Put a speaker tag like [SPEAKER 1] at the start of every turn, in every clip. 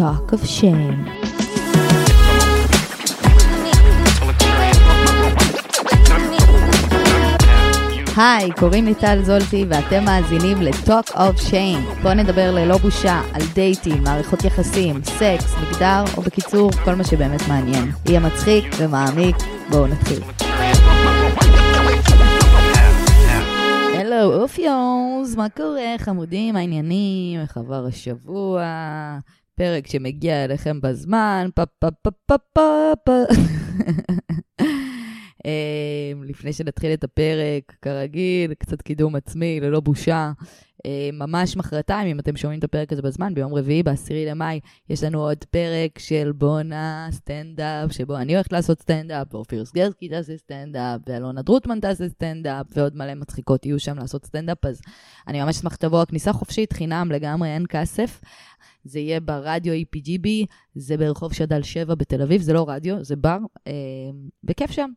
[SPEAKER 1] Talk of Shame. היי, קוראים לי טל זולטי ואתם מאזינים ל-Talk of Shame. בואו נדבר ללא בושה על דייטים, מערכות יחסים, סקס, מגדר, או בקיצור, כל מה שבאמת מעניין. יהיה מצחיק ומעמיק, בואו נתחיל. הלו, אופיונס, מה קורה? חמודים, העניינים, איך עבר השבוע? פרק שמגיע אליכם בזמן, פה פה פה פה פה פה. אמ, לפני שנתחיל את הפרק, כרגיל, קצת קידום עצמי, ללא בושה. אמ, ממש מחרתיים, אם אתם שומעים את הפרק הזה בזמן, ביום רביעי, ב-10 למאי, יש לנו עוד פרק של בואנה סטנדאפ, שבו אני הולכת לעשות סטנדאפ, ואופיר סגרסקי תעשה סטנדאפ, ואלונה דרוטמן תעשה סטנדאפ, ועוד מלא מצחיקות יהיו שם לעשות סטנדאפ, אז אני ממש אשמח שתבוא, הכניסה חופשית, חינם לגמרי, אין כסף. זה יהיה ברדיו EPGB, זה ברחוב שד"ל 7 בתל אביב, זה לא רדיו, זה בר, אה, בכיף שם.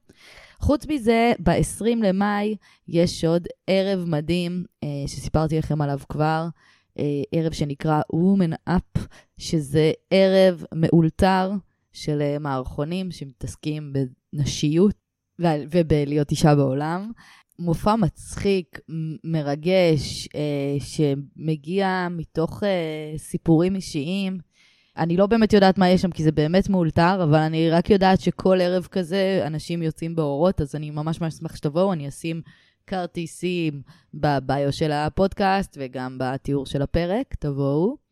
[SPEAKER 1] חוץ מזה, ב-20 למאי יש עוד ערב מדהים, אה, שסיפרתי לכם עליו כבר, אה, ערב שנקרא Woman Up, שזה ערב מאולתר של אה, מערכונים שמתעסקים בנשיות ובלהיות אישה בעולם. מופע מצחיק, מרגש, אה, שמגיע מתוך אה, סיפורים אישיים. אני לא באמת יודעת מה יש שם, כי זה באמת מאולתר, אבל אני רק יודעת שכל ערב כזה אנשים יוצאים באורות, אז אני ממש ממש אשמח שתבואו, אני אשים כרטיסים בביו של הפודקאסט וגם בתיאור של הפרק, תבואו.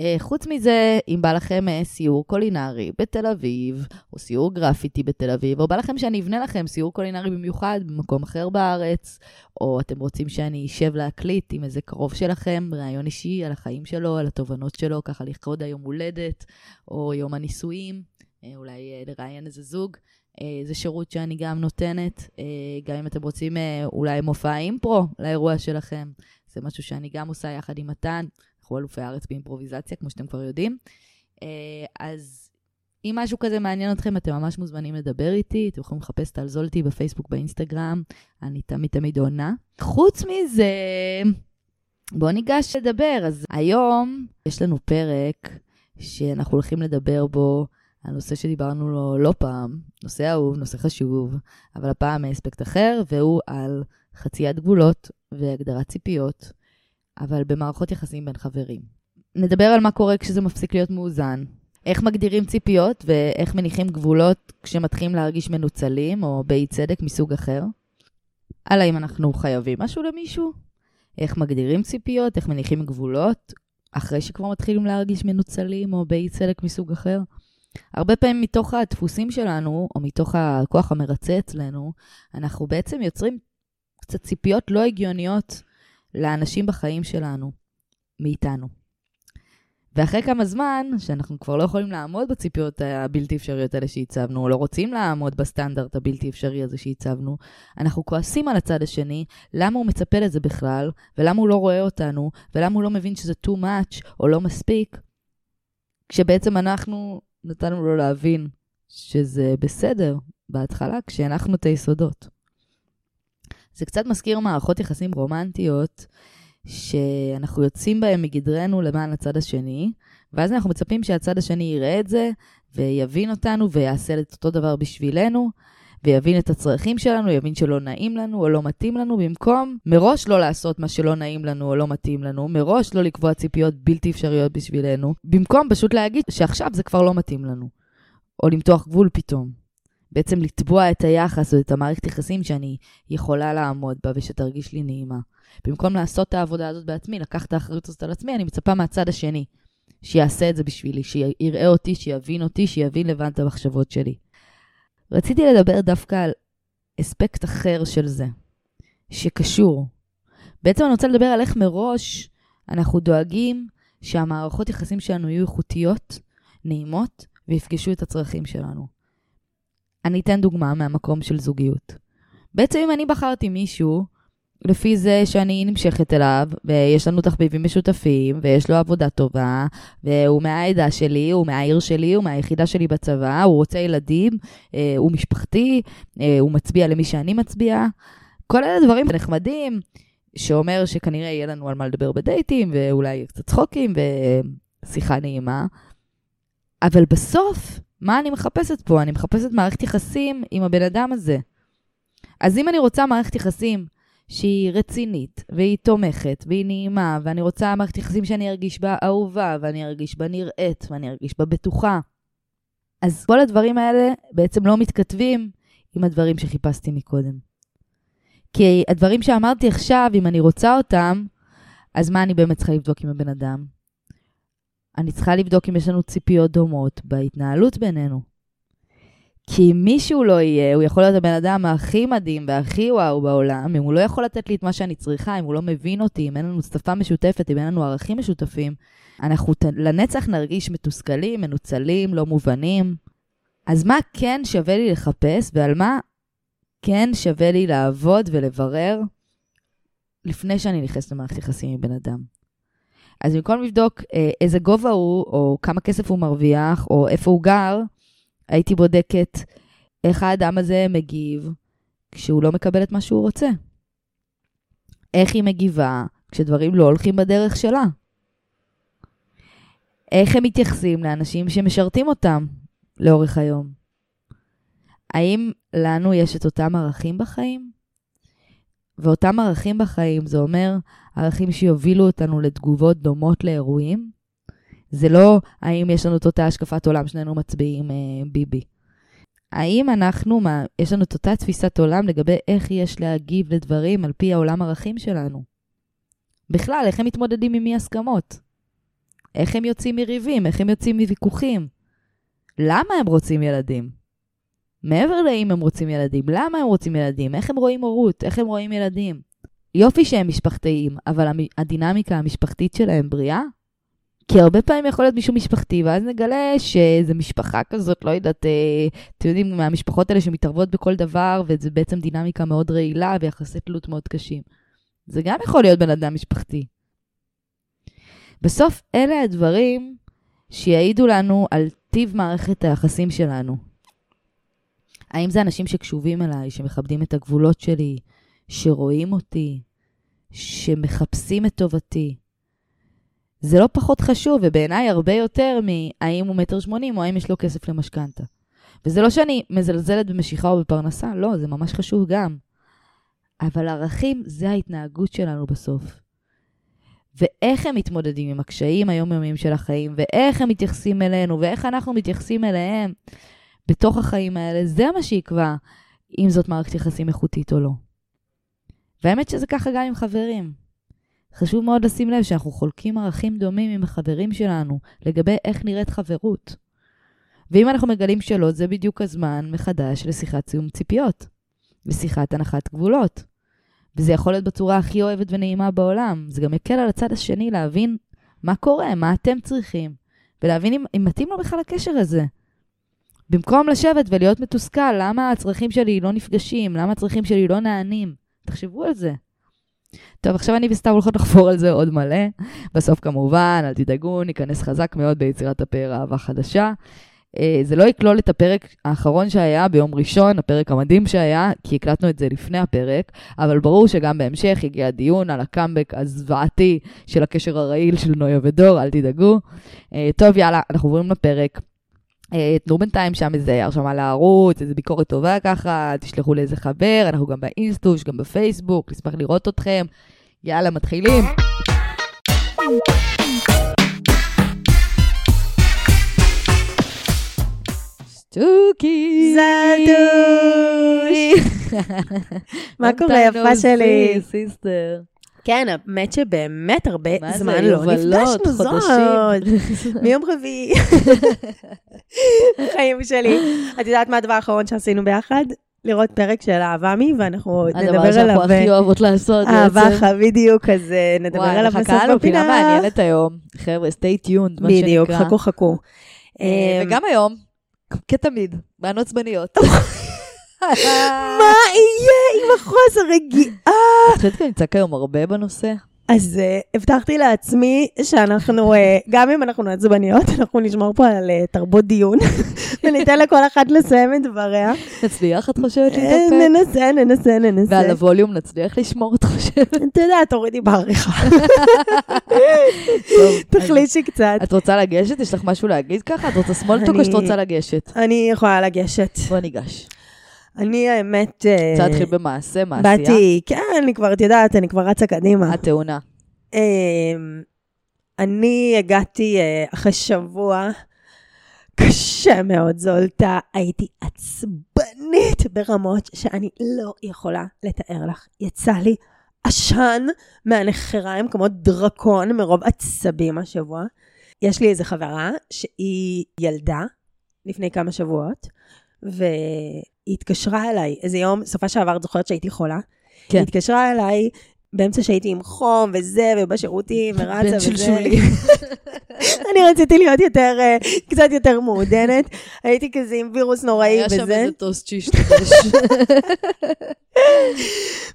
[SPEAKER 1] אה, חוץ מזה, אם בא לכם אה, סיור קולינרי בתל אביב, או סיור גרפיטי בתל אביב, או בא לכם שאני אבנה לכם סיור קולינרי במיוחד במקום אחר בארץ, או אתם רוצים שאני אשב להקליט עם איזה קרוב שלכם, ראיון אישי על החיים שלו, על התובנות שלו, ככה לכבוד היום הולדת, או יום הנישואים, אה, אולי לראיין איזה זוג. זה שירות שאני גם נותנת, גם אם אתם רוצים אולי מופע אימפרו לאירוע שלכם. זה משהו שאני גם עושה יחד עם מתן. אנחנו אלופי הארץ באימפרוביזציה, כמו שאתם כבר יודעים. אה, אז אם משהו כזה מעניין אתכם, אתם ממש מוזמנים לדבר איתי, אתם יכולים לחפש את אלזולטי בפייסבוק, באינסטגרם, אני תמיד תמיד עונה. חוץ מזה, בואו ניגש לדבר. אז היום יש לנו פרק שאנחנו הולכים לדבר בו על נושא שדיברנו לו לא פעם, נושא אהוב, נושא חשוב, אבל הפעם מאספקט אחר, והוא על חציית גבולות והגדרת ציפיות. אבל במערכות יחסים בין חברים. נדבר על מה קורה כשזה מפסיק להיות מאוזן, איך מגדירים ציפיות ואיך מניחים גבולות כשמתחילים להרגיש מנוצלים או באי צדק מסוג אחר. על האם אנחנו חייבים משהו למישהו, איך מגדירים ציפיות, איך מניחים גבולות, אחרי שכבר מתחילים להרגיש מנוצלים או באי צדק מסוג אחר. הרבה פעמים מתוך הדפוסים שלנו, או מתוך הכוח המרצה אצלנו, אנחנו בעצם יוצרים קצת ציפיות לא הגיוניות לאנשים בחיים שלנו, מאיתנו. ואחרי כמה זמן, שאנחנו כבר לא יכולים לעמוד בציפיות הבלתי אפשריות האלה שהצבנו, או לא רוצים לעמוד בסטנדרט הבלתי אפשרי הזה שהצבנו, אנחנו כועסים על הצד השני, למה הוא מצפה לזה בכלל, ולמה הוא לא רואה אותנו, ולמה הוא לא מבין שזה too much, או לא מספיק, כשבעצם אנחנו נתנו לו להבין שזה בסדר בהתחלה, כשהנחנו את היסודות. זה קצת מזכיר מערכות יחסים רומנטיות, שאנחנו יוצאים בהן מגדרנו למען הצד השני, ואז אנחנו מצפים שהצד השני יראה את זה, ויבין אותנו, ויעשה את אותו דבר בשבילנו, ויבין את הצרכים שלנו, יבין שלא נעים לנו או לא מתאים לנו, במקום מראש לא לעשות מה שלא נעים לנו או לא מתאים לנו, מראש לא לקבוע ציפיות בלתי אפשריות בשבילנו, במקום פשוט להגיד שעכשיו זה כבר לא מתאים לנו, או למתוח גבול פתאום. בעצם לתבוע את היחס או את המערכת יחסים שאני יכולה לעמוד בה ושתרגיש לי נעימה. במקום לעשות את העבודה הזאת בעצמי, לקחת את האחריות הזאת על עצמי, אני מצפה מהצד השני שיעשה את זה בשבילי, שיראה אותי, שיבין אותי, שיבין לבד את המחשבות שלי. רציתי לדבר דווקא על אספקט אחר של זה, שקשור. בעצם אני רוצה לדבר על איך מראש אנחנו דואגים שהמערכות יחסים שלנו יהיו איכותיות, נעימות, ויפגשו את הצרכים שלנו. אני אתן דוגמה מהמקום של זוגיות. בעצם אם אני בחרתי מישהו, לפי זה שאני נמשכת אליו, ויש לנו תחביבים משותפים, ויש לו עבודה טובה, והוא מהעדה שלי, הוא מהעיר שלי, הוא מהיחידה שלי בצבא, הוא רוצה ילדים, אה, הוא משפחתי, אה, הוא מצביע למי שאני מצביעה. כל אלה דברים נחמדים, שאומר שכנראה יהיה לנו על מה לדבר בדייטים, ואולי קצת צחוקים ושיחה נעימה. אבל בסוף, מה אני מחפשת פה? אני מחפשת מערכת יחסים עם הבן אדם הזה. אז אם אני רוצה מערכת יחסים שהיא רצינית, והיא תומכת, והיא נעימה, ואני רוצה מערכת יחסים שאני ארגיש בה אהובה, ואני ארגיש בה נראית, ואני ארגיש בה בטוחה, אז כל הדברים האלה בעצם לא מתכתבים עם הדברים שחיפשתי מקודם. כי הדברים שאמרתי עכשיו, אם אני רוצה אותם, אז מה אני באמת צריכה לבדוק עם הבן אדם? אני צריכה לבדוק אם יש לנו ציפיות דומות בהתנהלות בינינו. כי אם מישהו לא יהיה, הוא יכול להיות הבן אדם הכי מדהים והכי וואו בעולם, אם הוא לא יכול לתת לי את מה שאני צריכה, אם הוא לא מבין אותי, אם אין לנו שפה משותפת, אם אין לנו ערכים משותפים, אנחנו לנצח נרגיש מתוסכלים, מנוצלים, לא מובנים. אז מה כן שווה לי לחפש ועל מה כן שווה לי לעבוד ולברר לפני שאני נכנסת למערכת יחסים עם בן אדם? אז במקום לבדוק אה, איזה גובה הוא, או כמה כסף הוא מרוויח, או איפה הוא גר, הייתי בודקת איך האדם הזה מגיב כשהוא לא מקבל את מה שהוא רוצה. איך היא מגיבה כשדברים לא הולכים בדרך שלה. איך הם מתייחסים לאנשים שמשרתים אותם לאורך היום. האם לנו יש את אותם ערכים בחיים? ואותם ערכים בחיים, זה אומר ערכים שיובילו אותנו לתגובות דומות לאירועים? זה לא האם יש לנו את אותה השקפת עולם שנינו מצביעים אה, ביבי. האם אנחנו, מה, יש לנו את אותה תפיסת עולם לגבי איך יש להגיב לדברים על פי העולם ערכים שלנו? בכלל, איך הם מתמודדים עם אי הסכמות? איך הם יוצאים מריבים? איך הם יוצאים מוויכוחים? למה הם רוצים ילדים? מעבר לאם הם רוצים ילדים, למה הם רוצים ילדים? איך הם רואים הורות? איך הם רואים ילדים? יופי שהם משפחתיים, אבל הדינמיקה המשפחתית שלהם בריאה? כי הרבה פעמים יכול להיות מישהו משפחתי, ואז נגלה שזה משפחה כזאת, לא יודעת, אה, אתם יודעים, מהמשפחות האלה שמתערבות בכל דבר, וזה בעצם דינמיקה מאוד רעילה ויחסי תלות מאוד קשים. זה גם יכול להיות בן אדם משפחתי. בסוף אלה הדברים שיעידו לנו על טיב מערכת היחסים שלנו. האם זה אנשים שקשובים אליי, שמכבדים את הגבולות שלי, שרואים אותי, שמחפשים את טובתי? זה לא פחות חשוב, ובעיניי הרבה יותר מהאם הוא מטר שמונים או האם יש לו כסף למשכנתה. וזה לא שאני מזלזלת במשיכה או בפרנסה, לא, זה ממש חשוב גם. אבל ערכים זה ההתנהגות שלנו בסוף. ואיך הם מתמודדים עם הקשיים היומיומיים של החיים, ואיך הם מתייחסים אלינו, ואיך אנחנו מתייחסים אליהם בתוך החיים האלה, זה מה שיקבע אם זאת מערכת יחסים איכותית או לא. והאמת שזה ככה גם עם חברים. חשוב מאוד לשים לב שאנחנו חולקים ערכים דומים עם החברים שלנו לגבי איך נראית חברות. ואם אנחנו מגלים שלא, זה בדיוק הזמן מחדש לשיחת סיום ציפיות, לשיחת הנחת גבולות. וזה יכול להיות בצורה הכי אוהבת ונעימה בעולם. זה גם יקל על הצד השני להבין מה קורה, מה אתם צריכים, ולהבין אם, אם מתאים לו בכלל הקשר הזה. במקום לשבת ולהיות מתוסכל, למה הצרכים שלי לא נפגשים? למה הצרכים שלי לא נענים? תחשבו על זה. טוב, עכשיו אני וסתיו הולכות לחפור על זה עוד מלא. בסוף כמובן, אל תדאגו, ניכנס חזק מאוד ביצירת הפאר אהבה חדשה. אה, זה לא יכלול את הפרק האחרון שהיה ביום ראשון, הפרק המדהים שהיה, כי הקלטנו את זה לפני הפרק, אבל ברור שגם בהמשך יגיע הדיון על הקאמבק הזוועתי של הקשר הרעיל של נויה ודור, אל תדאגו. אה, טוב, יאללה, אנחנו עוברים לפרק. אה, תנו בינתיים שם איזה הרשמה לערוץ, איזה ביקורת טובה ככה, תשלחו לאיזה חבר, אנחנו גם באינסטוש, גם בפייסבוק, נשמח לראות אתכם. יאללה, מתחילים. צ'וקי!
[SPEAKER 2] זלדוש! מה קורה, יפה שלי?
[SPEAKER 1] סיסטר.
[SPEAKER 2] כן, האמת שבאמת הרבה זמן לא נפגשנו זאת. מיום רביעי. חיים שלי. את יודעת מה הדבר האחרון שעשינו ביחד? לראות פרק של אהבמי, ואנחנו נדבר עליו.
[SPEAKER 1] הדבר שאנחנו הכי אוהבות לעשות.
[SPEAKER 2] אהבה בדיוק, אז אה, נדבר עליו בסוף בפינה.
[SPEAKER 1] וואי, לנו פינה מעניינת היום. חבר'ה, stay tuned, מה שנקרא.
[SPEAKER 2] בדיוק, חכו חכו.
[SPEAKER 1] אה, אמ, וגם היום, כתמיד, בנות זמניות.
[SPEAKER 2] מה יהיה עם החוסר רגיעה?
[SPEAKER 1] את חושבת שאני נמצא כיום הרבה בנושא?
[SPEAKER 2] אז uh, הבטחתי לעצמי שאנחנו, uh, גם אם אנחנו עצבניות, אנחנו נשמור פה על uh, תרבות דיון, וניתן לכל אחת לסיים את דבריה.
[SPEAKER 1] נצליח, את חושבת
[SPEAKER 2] להתאפק? ננסה, ננסה, ננסה.
[SPEAKER 1] ועל הווליום נצליח לשמור, את חושבת?
[SPEAKER 2] אתה יודע, תורידי בעריכה. תחלישי קצת.
[SPEAKER 1] את רוצה לגשת? יש לך משהו להגיד ככה? את רוצה סמולטוק או שאת רוצה לגשת?
[SPEAKER 2] אני יכולה לגשת.
[SPEAKER 1] בוא ניגש.
[SPEAKER 2] אני האמת... אה,
[SPEAKER 1] רוצה להתחיל במעשה, מעשייה?
[SPEAKER 2] באתי, כן, אני כבר, את יודעת, אני כבר רצה קדימה.
[SPEAKER 1] את טעונה.
[SPEAKER 2] אמ, אני הגעתי אה, אחרי שבוע קשה מאוד, זולטה. הייתי עצבנית ברמות שאני לא יכולה לתאר לך. יצא לי עשן מהנחריים כמו דרקון מרוב עצבים השבוע. יש לי איזו חברה שהיא ילדה לפני כמה שבועות, והיא התקשרה אליי איזה יום, סופה שעבר, את זוכרת שהייתי חולה?
[SPEAKER 1] כן.
[SPEAKER 2] היא התקשרה אליי באמצע שהייתי עם חום וזה, ובשירותים, ורצה
[SPEAKER 1] בן
[SPEAKER 2] וזה.
[SPEAKER 1] שלשולי.
[SPEAKER 2] אני רציתי להיות יותר, אה, קצת יותר מעודנת. הייתי כזה עם וירוס נוראי
[SPEAKER 1] היה שם
[SPEAKER 2] וזה.
[SPEAKER 1] איזה טוסט שהשתבש.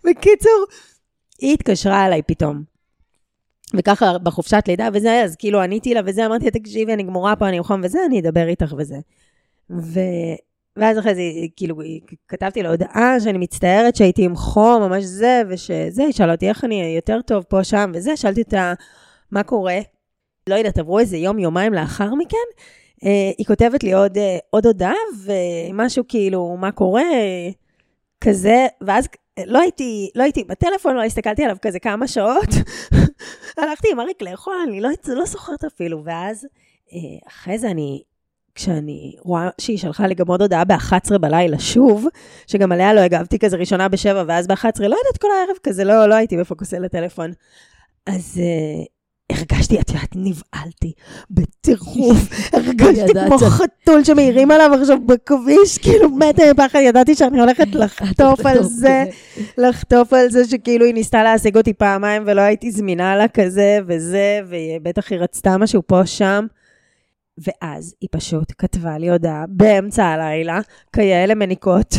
[SPEAKER 2] בקיצור, היא התקשרה אליי פתאום. וככה בחופשת לידה וזה, אז כאילו עניתי לה וזה, אמרתי לה, תקשיבי, אני גמורה פה, אני עם חום וזה, אני אדבר איתך וזה. ו... ואז אחרי זה, כאילו, כתבתי לה הודעה שאני מצטערת שהייתי עם חום, ממש זה, ושזה, היא שאלה אותי איך אני יותר טוב פה, שם וזה, שאלתי אותה, מה קורה? לא יודעת, עברו איזה יום, יומיים לאחר מכן, אה, היא כותבת לי עוד, אה, עוד הודעה, ומשהו כאילו, מה קורה? כזה, ואז לא הייתי, לא הייתי בטלפון, לא הסתכלתי עליו כזה כמה שעות. הלכתי עם אריק לאכול, אני לא, לא זוכרת אפילו. ואז, אה, אחרי זה אני, כשאני רואה שהיא שלחה לי גם עוד הודעה ב-11 בלילה שוב, שגם עליה לא הגבתי כזה ראשונה ב-7, ואז ב-11, לא יודעת, כל הערב כזה, לא, לא הייתי בפוקוסי לטלפון. אז אה, הרגשתי, את יודעת, נבהלתי בטירוף. הרגשתי. כמו חתול שמעירים עליו עכשיו בכביש, כאילו מתה מפחד, ידעתי שאני הולכת לחטוף על זה. לחטוף על זה שכאילו היא ניסתה להשיג אותי פעמיים ולא הייתי זמינה לה כזה וזה, ובטח היא רצתה משהו פה שם. ואז היא פשוט כתבה לי הודעה באמצע הלילה, כאלה מניקות.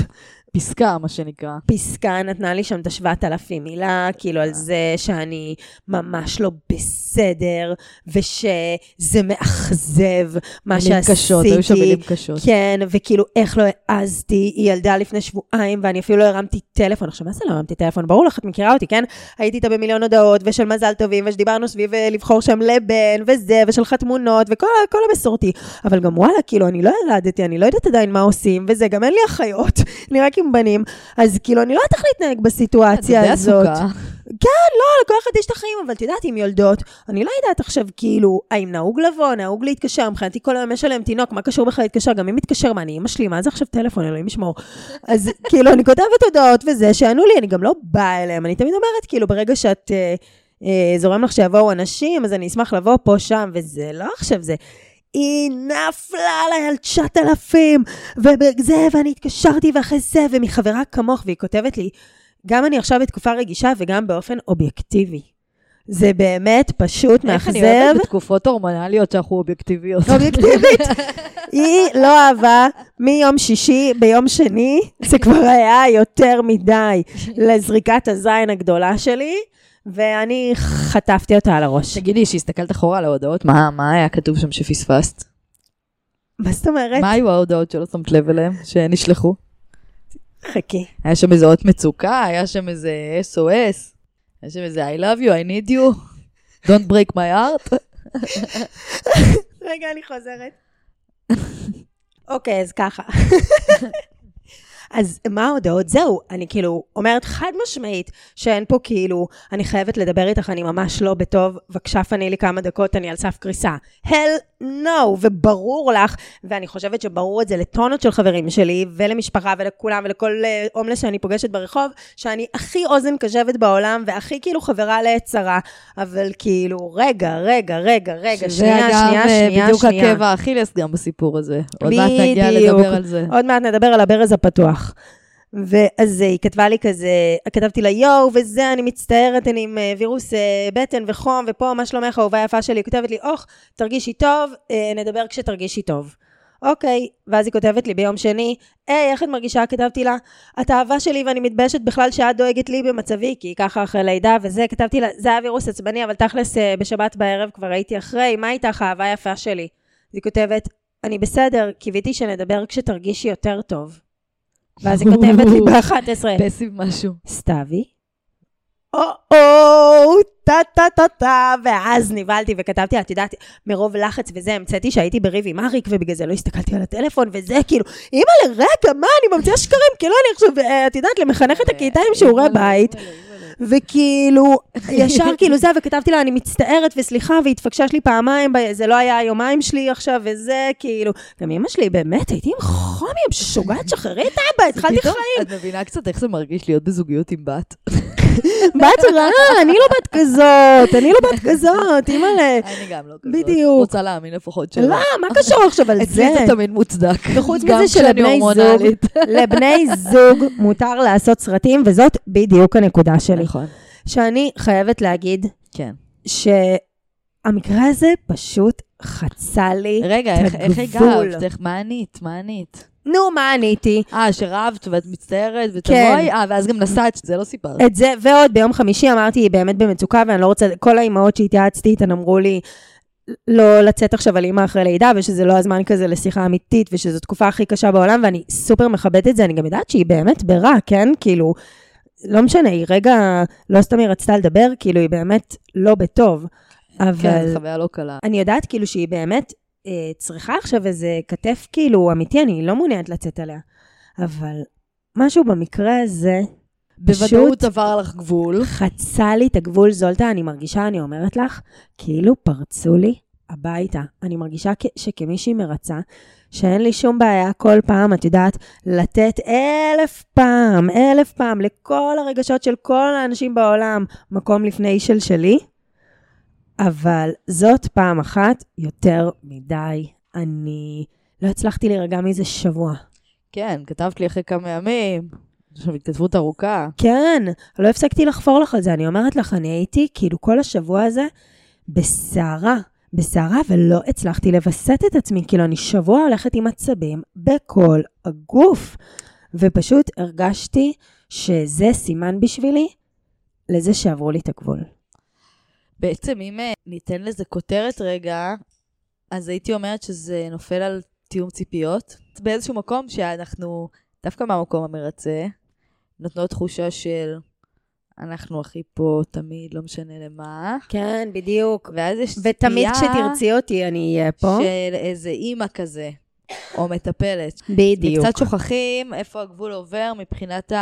[SPEAKER 1] פסקה, מה שנקרא.
[SPEAKER 2] פסקה נתנה לי שם את השבעת אלפים מילה, כאילו על זה שאני ממש לא בסדר, ושזה מאכזב מה
[SPEAKER 1] מילים
[SPEAKER 2] שעשיתי.
[SPEAKER 1] קשות, היו שם מילים קשות.
[SPEAKER 2] כן, וכאילו איך לא העזתי, היא ילדה לפני שבועיים ואני אפילו לא הרמתי טלפון. עכשיו, מה זה לא הרמתי טלפון? ברור לך, את מכירה אותי, כן? הייתי איתה במיליון הודעות, ושל מזל טובים, ושדיברנו סביב אה, לבחור שם לבן, וזה, ושלך תמונות, וכל כל המסורתי. אבל גם וואלה, כאילו, אני לא ילדתי, אני לא יודעת עדיין מה עושים, וזה, גם אין לי אחיות, אני רק עם בנים, אז כאילו, אני לא יודעת איך להתנהג בסיטואציה הזאת.
[SPEAKER 1] עסוקה.
[SPEAKER 2] לכל אחד יש את החיים, אבל את יודעת, עם יולדות, אני לא יודעת עכשיו, כאילו, האם נהוג לבוא, נהוג להתקשר, מבחינתי כל היום יש עליהם תינוק, מה קשור בכלל להתקשר? גם אם מתקשר, מה, אני אימא שלי, מה זה עכשיו טלפון, אלוהים ישמור. אז כאילו, אני כותבת הודעות וזה, שענו לי, אני גם לא באה אליהם, אני תמיד אומרת, כאילו, ברגע שאת... אה, אה, זורם לך שיבואו אנשים, אז אני אשמח לבוא פה, שם, וזה לא עכשיו זה. היא נפלה עליי על 9,000, וזה, ואני התקשרתי ואחרי זה, ומחברה כמוך, והיא כותבת לי, גם אני עכשיו בתקופה רגישה וגם באופן אובייקטיבי. זה באמת פשוט
[SPEAKER 1] איך אני
[SPEAKER 2] מאכזב.
[SPEAKER 1] אוהבת בתקופות הורמונליות שאנחנו אובייקטיביות.
[SPEAKER 2] אובייקטיבית. היא לא אהבה מיום שישי ביום שני, זה כבר היה יותר מדי לזריקת הזין הגדולה שלי, ואני חטפתי אותה על הראש.
[SPEAKER 1] תגידי, שהסתכלת אחורה על ההודעות, מה מה היה כתוב שם שפספסת?
[SPEAKER 2] מה זאת אומרת?
[SPEAKER 1] מה היו ההודעות שלא שמת לב אליהן, שנשלחו?
[SPEAKER 2] חכי.
[SPEAKER 1] היה שם איזה אות מצוקה, היה שם איזה SOS, היה שם איזה I love you, I need you, don't break my heart.
[SPEAKER 2] רגע, אני חוזרת. אוקיי, אז ככה. אז מה ההודעות? זהו, אני כאילו אומרת חד משמעית שאין פה כאילו, אני חייבת לדבר איתך, אני ממש לא בטוב, בבקשה פני לי כמה דקות, אני על סף קריסה. hell no, וברור לך, ואני חושבת שברור את זה לטונות של חברים שלי, ולמשפחה, ולכולם, ולכל אה, הומלס שאני פוגשת ברחוב, שאני הכי אוזן קשבת בעולם, והכי כאילו חברה לעת צרה, אבל כאילו, רגע, רגע, רגע, רגע, שנייה,
[SPEAKER 1] שזה
[SPEAKER 2] שנייה,
[SPEAKER 1] אגב אה,
[SPEAKER 2] שנייה,
[SPEAKER 1] בדיוק
[SPEAKER 2] שנייה.
[SPEAKER 1] עקב האכילס גם בסיפור הזה. עוד מעט נגיע. לדבר על זה.
[SPEAKER 2] עוד מעט נדבר על הברז הפתוח. ואז היא כתבה לי כזה, כתבתי לה יואו וזה, אני מצטערת, אני עם אה, וירוס אה, בטן וחום, ופה, מה שלומך, אהובה יפה שלי? היא כותבת לי, אוח, תרגישי טוב, אה, נדבר כשתרגישי טוב. אוקיי, ואז היא כותבת לי ביום שני, היי, איך את מרגישה? כתבתי לה, את האהבה שלי ואני מתביישת בכלל שאת דואגת לי במצבי, כי ככה אחרי לידה וזה, כתבתי לה, זה היה וירוס עצבני, אבל תכלס בשבת בערב כבר הייתי אחרי, מה איתך, האהבה יפה שלי? אז היא כותבת, אני בסדר, קיוויתי שנדבר כשתרגישי יותר טוב. ואז היא כותבת לי ב-11,
[SPEAKER 1] פסיב משהו.
[SPEAKER 2] סתיוי. או-או, טה-טה-טה-טה, ואז נבהלתי וכתבתי, את יודעת, מרוב לחץ וזה, המצאתי שהייתי בריב עם אריק, ובגלל זה לא הסתכלתי על הטלפון, וזה כאילו, אימא'לה, רגע, מה, אני ממציאה שקרים, כאילו אני עכשיו, אה, את יודעת, למחנכת הכיתה עם שיעורי בית. וכאילו, ישר כאילו זה, וכתבתי לה, אני מצטערת וסליחה, והתפקשש לי פעמיים, זה לא היה היומיים שלי עכשיו, וזה, כאילו, גם אמא שלי, באמת, הייתי עם חום, היא משוגעת, שחררי את אבא, התחלתי חיים.
[SPEAKER 1] את מבינה קצת איך זה מרגיש להיות בזוגיות עם בת?
[SPEAKER 2] בת רעה, אני לא בת כזאת, אני לא בת כזאת, אימא'לה.
[SPEAKER 1] אני גם לא כזאת.
[SPEAKER 2] בדיוק.
[SPEAKER 1] רוצה להאמין לפחות שלא.
[SPEAKER 2] לא, מה קשור עכשיו על זה?
[SPEAKER 1] אצלי זה תמיד מוצדק.
[SPEAKER 2] וחוץ מזה שלבני זוג. לבני זוג מותר לעשות סרטים, וזאת בדיוק הנקודה שלי.
[SPEAKER 1] נכון.
[SPEAKER 2] שאני חייבת להגיד
[SPEAKER 1] כן.
[SPEAKER 2] שהמקרה הזה פשוט חצה לי
[SPEAKER 1] רגע, איך- איך
[SPEAKER 2] הגבול.
[SPEAKER 1] הגבת? איך, מה ענית? מה ענית?
[SPEAKER 2] נו, מה עניתי?
[SPEAKER 1] אה, שרבת ואת מצטערת
[SPEAKER 2] כן.
[SPEAKER 1] ותבואי? אה, ואז גם נסעת, זה לא סיפרת.
[SPEAKER 2] את זה, ועוד ביום חמישי אמרתי, היא באמת במצוקה, ואני לא רוצה, כל האימהות שהתייעצתי איתן אמרו לי, לא לצאת עכשיו על אימא אחרי לידה, ושזה לא הזמן כזה לשיחה אמיתית, ושזו תקופה הכי קשה בעולם, ואני סופר מכבדת את זה, אני גם יודעת שהיא באמת ברע, כן? כאילו, לא משנה, היא רגע, לא סתם היא רצתה לדבר, כאילו, היא באמת לא בטוב.
[SPEAKER 1] כן,
[SPEAKER 2] אבל
[SPEAKER 1] חוויה לא קלה.
[SPEAKER 2] אני יודעת כאילו שהיא באמת אה, צריכה עכשיו איזה כתף כאילו אמיתי, אני לא מעוניינת לצאת עליה. אבל משהו במקרה הזה,
[SPEAKER 1] בוודאות עבר לך גבול.
[SPEAKER 2] חצה לי את הגבול, זולטה, אני מרגישה, אני אומרת לך, כאילו פרצו לי הביתה. אני מרגישה כ- שכמישהי מרצה, שאין לי שום בעיה כל פעם, את יודעת, לתת אלף פעם, אלף פעם, לכל הרגשות של כל האנשים בעולם, מקום לפני של שלי, אבל זאת פעם אחת יותר מדי. אני לא הצלחתי להירגע מזה שבוע.
[SPEAKER 1] כן, כתבת לי אחרי כמה ימים. עכשיו התכתבות ארוכה.
[SPEAKER 2] כן, לא הפסקתי לחפור לך על זה, אני אומרת לך, אני הייתי כאילו כל השבוע הזה בסערה, בסערה, ולא הצלחתי לווסת את עצמי, כאילו אני שבוע הולכת עם עצבים בכל הגוף, ופשוט הרגשתי שזה סימן בשבילי לזה שעברו לי את הגבול.
[SPEAKER 1] בעצם אם אה, ניתן לזה כותרת רגע, אז הייתי אומרת שזה נופל על תיאום ציפיות. באיזשהו מקום שאנחנו, דווקא מהמקום המרצה, נותנות תחושה של אנחנו הכי פה תמיד, לא משנה למה.
[SPEAKER 2] כן, בדיוק.
[SPEAKER 1] ואז יש
[SPEAKER 2] ותמיד
[SPEAKER 1] ציפייה
[SPEAKER 2] כשתרצי אותי, אני אהיה פה.
[SPEAKER 1] של איזה אימא כזה, או מטפלת.
[SPEAKER 2] בדיוק.
[SPEAKER 1] וקצת שוכחים איפה הגבול עובר מבחינת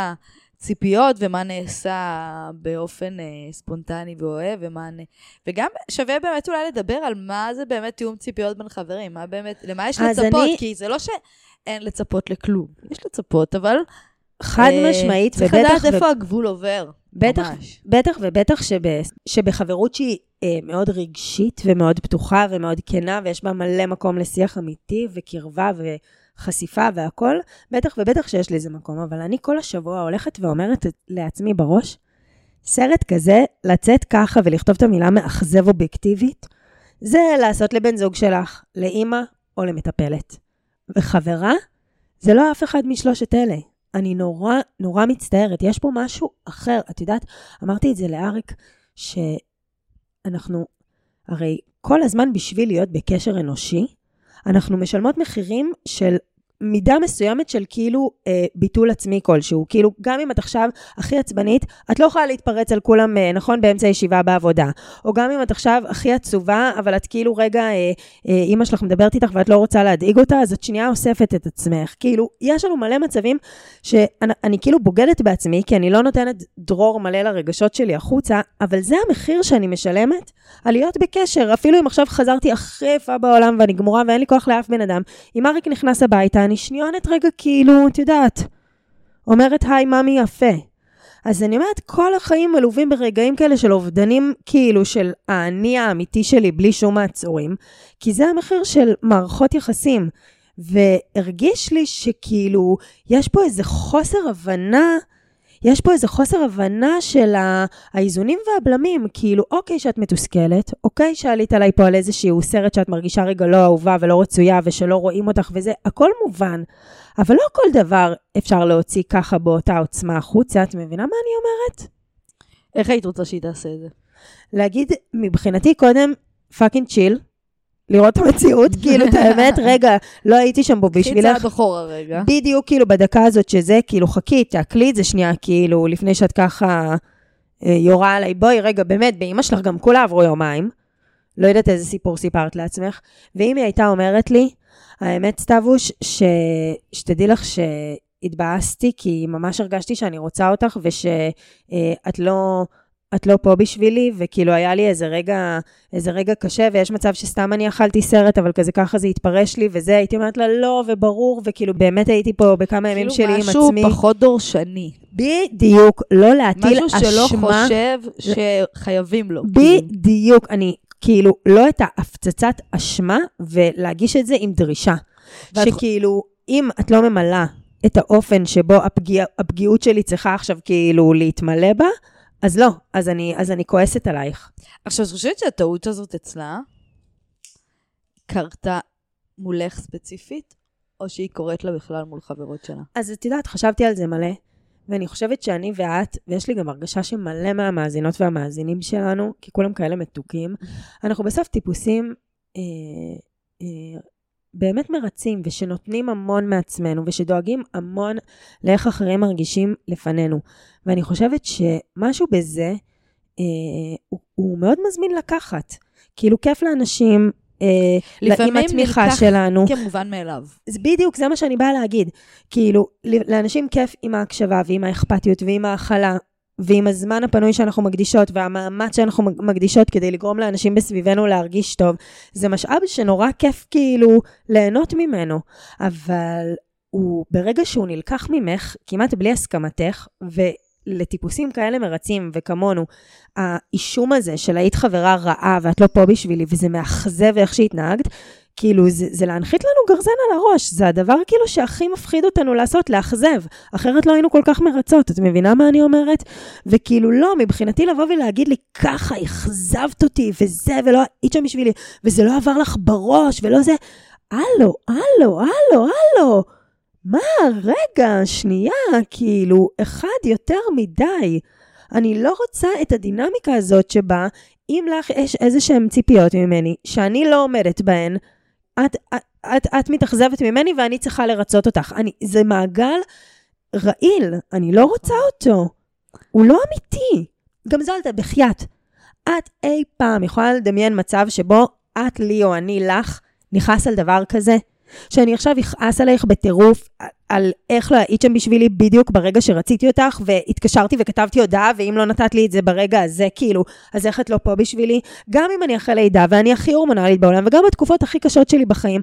[SPEAKER 1] הציפיות ומה נעשה באופן אה, ספונטני ואוהב, ומה... נ- וגם שווה באמת אולי לדבר על מה זה באמת תיאום ציפיות בין חברים, מה באמת, למה יש לצפות,
[SPEAKER 2] אני-
[SPEAKER 1] כי זה לא שאין לצפות לכלום, יש לצפות, אבל...
[SPEAKER 2] חד
[SPEAKER 1] אה,
[SPEAKER 2] משמעית,
[SPEAKER 1] צריך
[SPEAKER 2] ובטח
[SPEAKER 1] לדעת איפה הגבול עובר.
[SPEAKER 2] בטח,
[SPEAKER 1] ממש.
[SPEAKER 2] בטח ובטח שב, שבחברות שהיא אה, מאוד רגשית ומאוד פתוחה ומאוד כנה, ויש בה מלא מקום לשיח אמיתי וקרבה וחשיפה והכול, בטח ובטח שיש לזה מקום, אבל אני כל השבוע הולכת ואומרת לעצמי בראש, סרט כזה, לצאת ככה ולכתוב את המילה מאכזב אובייקטיבית, זה לעשות לבן זוג שלך, לאימא או למטפלת. וחברה, זה לא אף אחד משלושת אלה. אני נורא, נורא מצטערת. יש פה משהו אחר. את יודעת, אמרתי את זה לאריק, שאנחנו, הרי כל הזמן בשביל להיות בקשר אנושי, אנחנו משלמות מחירים של מידה מסוימת של כאילו אה, ביטול עצמי כלשהו. כאילו, גם אם את עכשיו הכי עצבנית, את לא יכולה להתפרץ על כולם, אה, נכון, באמצע ישיבה בעבודה. או גם אם את עכשיו הכי עצובה, אבל את כאילו רגע, אה, אה, אימא שלך מדברת איתך ואת לא רוצה להדאיג אותה, אז את שנייה אוספת את עצמך. כאילו, יש לנו מלא מצבים שאני אני כאילו בוגדת בעצמי, כי אני לא נותנת דרור מלא לרגשות שלי החוצה, אבל זה המחיר שאני משלמת על להיות בקשר. אפילו אם עכשיו חזרתי הכי יפה בעולם ואני גמורה ואין לי כוח לאף בן אדם, אם אריק נכנס הביתה, אני שניונת רגע כאילו, את יודעת, אומרת היי ממי יפה. אז אני אומרת, כל החיים מלווים ברגעים כאלה של אובדנים, כאילו, של האני האמיתי שלי בלי שום מעצורים, כי זה המחיר של מערכות יחסים. והרגיש לי שכאילו, יש פה איזה חוסר הבנה, יש פה איזה חוסר הבנה של האיזונים והבלמים. כאילו, אוקיי שאת מתוסכלת, אוקיי שעלית עליי פה על איזשהו סרט שאת מרגישה רגע לא אהובה ולא רצויה ושלא רואים אותך וזה, הכל מובן. אבל לא כל דבר אפשר להוציא ככה באותה עוצמה החוצה, את מבינה מה אני אומרת?
[SPEAKER 1] איך היית רוצה שהיא תעשה את זה?
[SPEAKER 2] להגיד, מבחינתי קודם, fucking chill, לראות את המציאות, כאילו, את האמת, רגע, לא הייתי שם בשבילך.
[SPEAKER 1] קחי צעד אחורה רגע.
[SPEAKER 2] בדיוק כאילו בדקה הזאת שזה, כאילו חכי, תעכלי את זה שנייה, כאילו, לפני שאת ככה אה, יורה עליי, בואי רגע, באמת, באמא שלך גם כולה עברו יומיים. לא יודעת איזה סיפור סיפרת לעצמך. ואם היא הייתה אומרת לי, האמת, סתיווש, ש... שתדעי לך שהתבאסתי, כי ממש הרגשתי שאני רוצה אותך, ושאת לא... את לא פה בשבילי, וכאילו היה לי איזה רגע, איזה רגע קשה, ויש מצב שסתם אני אכלתי סרט, אבל כזה ככה זה התפרש לי, וזה, הייתי אומרת לה, לא, וברור, וכאילו באמת הייתי פה בכמה ימים שלי עם עצמי.
[SPEAKER 1] כאילו משהו פחות דורשני.
[SPEAKER 2] בדיוק, לא להטיל אשמה.
[SPEAKER 1] משהו שלא חושב שחייבים לו.
[SPEAKER 2] בדיוק, אני כאילו, לא את ההפצצת אשמה, ולהגיש את זה עם דרישה. שכאילו, אם את לא ממלאה את האופן שבו הפגיע, הפגיעות שלי צריכה עכשיו כאילו להתמלא בה, אז לא, אז אני, אז אני כועסת עלייך.
[SPEAKER 1] עכשיו, את חושבת שהטעות הזאת אצלה קרתה מולך ספציפית, או שהיא קורית לה בכלל מול חברות שלה?
[SPEAKER 2] אז את יודעת, חשבתי על זה מלא, ואני חושבת שאני ואת, ויש לי גם הרגשה שמלא מהמאזינות והמאזינים שלנו, כי כולם כאלה מתוקים, אנחנו בסוף טיפוסים אה, אה, באמת מרצים, ושנותנים המון מעצמנו, ושדואגים המון לאיך אחרים מרגישים לפנינו. ואני חושבת שמשהו בזה, אה, הוא, הוא מאוד מזמין לקחת. כאילו, כיף לאנשים אה, עם התמיכה שלנו.
[SPEAKER 1] לפעמים נלקח כמובן מאליו.
[SPEAKER 2] זה בדיוק, זה מה שאני באה להגיד. כאילו, לאנשים כיף עם ההקשבה ועם האכפתיות ועם ההכלה ועם הזמן הפנוי שאנחנו מקדישות והמאמץ שאנחנו מקדישות כדי לגרום לאנשים בסביבנו להרגיש טוב, זה משאב שנורא כיף כאילו ליהנות ממנו. אבל הוא, ברגע שהוא נלקח ממך, כמעט בלי הסכמתך, ולטיפוסים כאלה מרצים וכמונו, האישום הזה של היית חברה רעה ואת לא פה בשבילי וזה מאכזב איך שהתנהגת, כאילו, זה, זה להנחית לנו גרזן על הראש, זה הדבר כאילו שהכי מפחיד אותנו לעשות, לאכזב. אחרת לא היינו כל כך מרצות, את מבינה מה אני אומרת? וכאילו, לא, מבחינתי לבוא ולהגיד לי, ככה, אכזבת אותי, וזה, ולא היית שם בשבילי, וזה לא עבר לך בראש, ולא זה, הלו, הלו, הלו, הלו. מה, רגע, שנייה, כאילו, אחד יותר מדי. אני לא רוצה את הדינמיקה הזאת שבה אם לך יש איזה שהן ציפיות ממני, שאני לא עומדת בהן, את, את, את, את מתאכזבת ממני ואני צריכה לרצות אותך. אני, זה מעגל רעיל, אני לא רוצה אותו. הוא לא אמיתי. גם זולטה, בחייאת. את אי פעם יכולה לדמיין מצב שבו את לי או אני לך נכנס על דבר כזה? שאני עכשיו אכעס עלייך בטירוף על איך לא היית שם בשבילי בדיוק ברגע שרציתי אותך, והתקשרתי וכתבתי הודעה, ואם לא נתת לי את זה ברגע הזה, כאילו, אז איך את לא פה בשבילי? גם אם אני אחרי לידה, ואני הכי הורמונלית בעולם, וגם בתקופות הכי קשות שלי בחיים,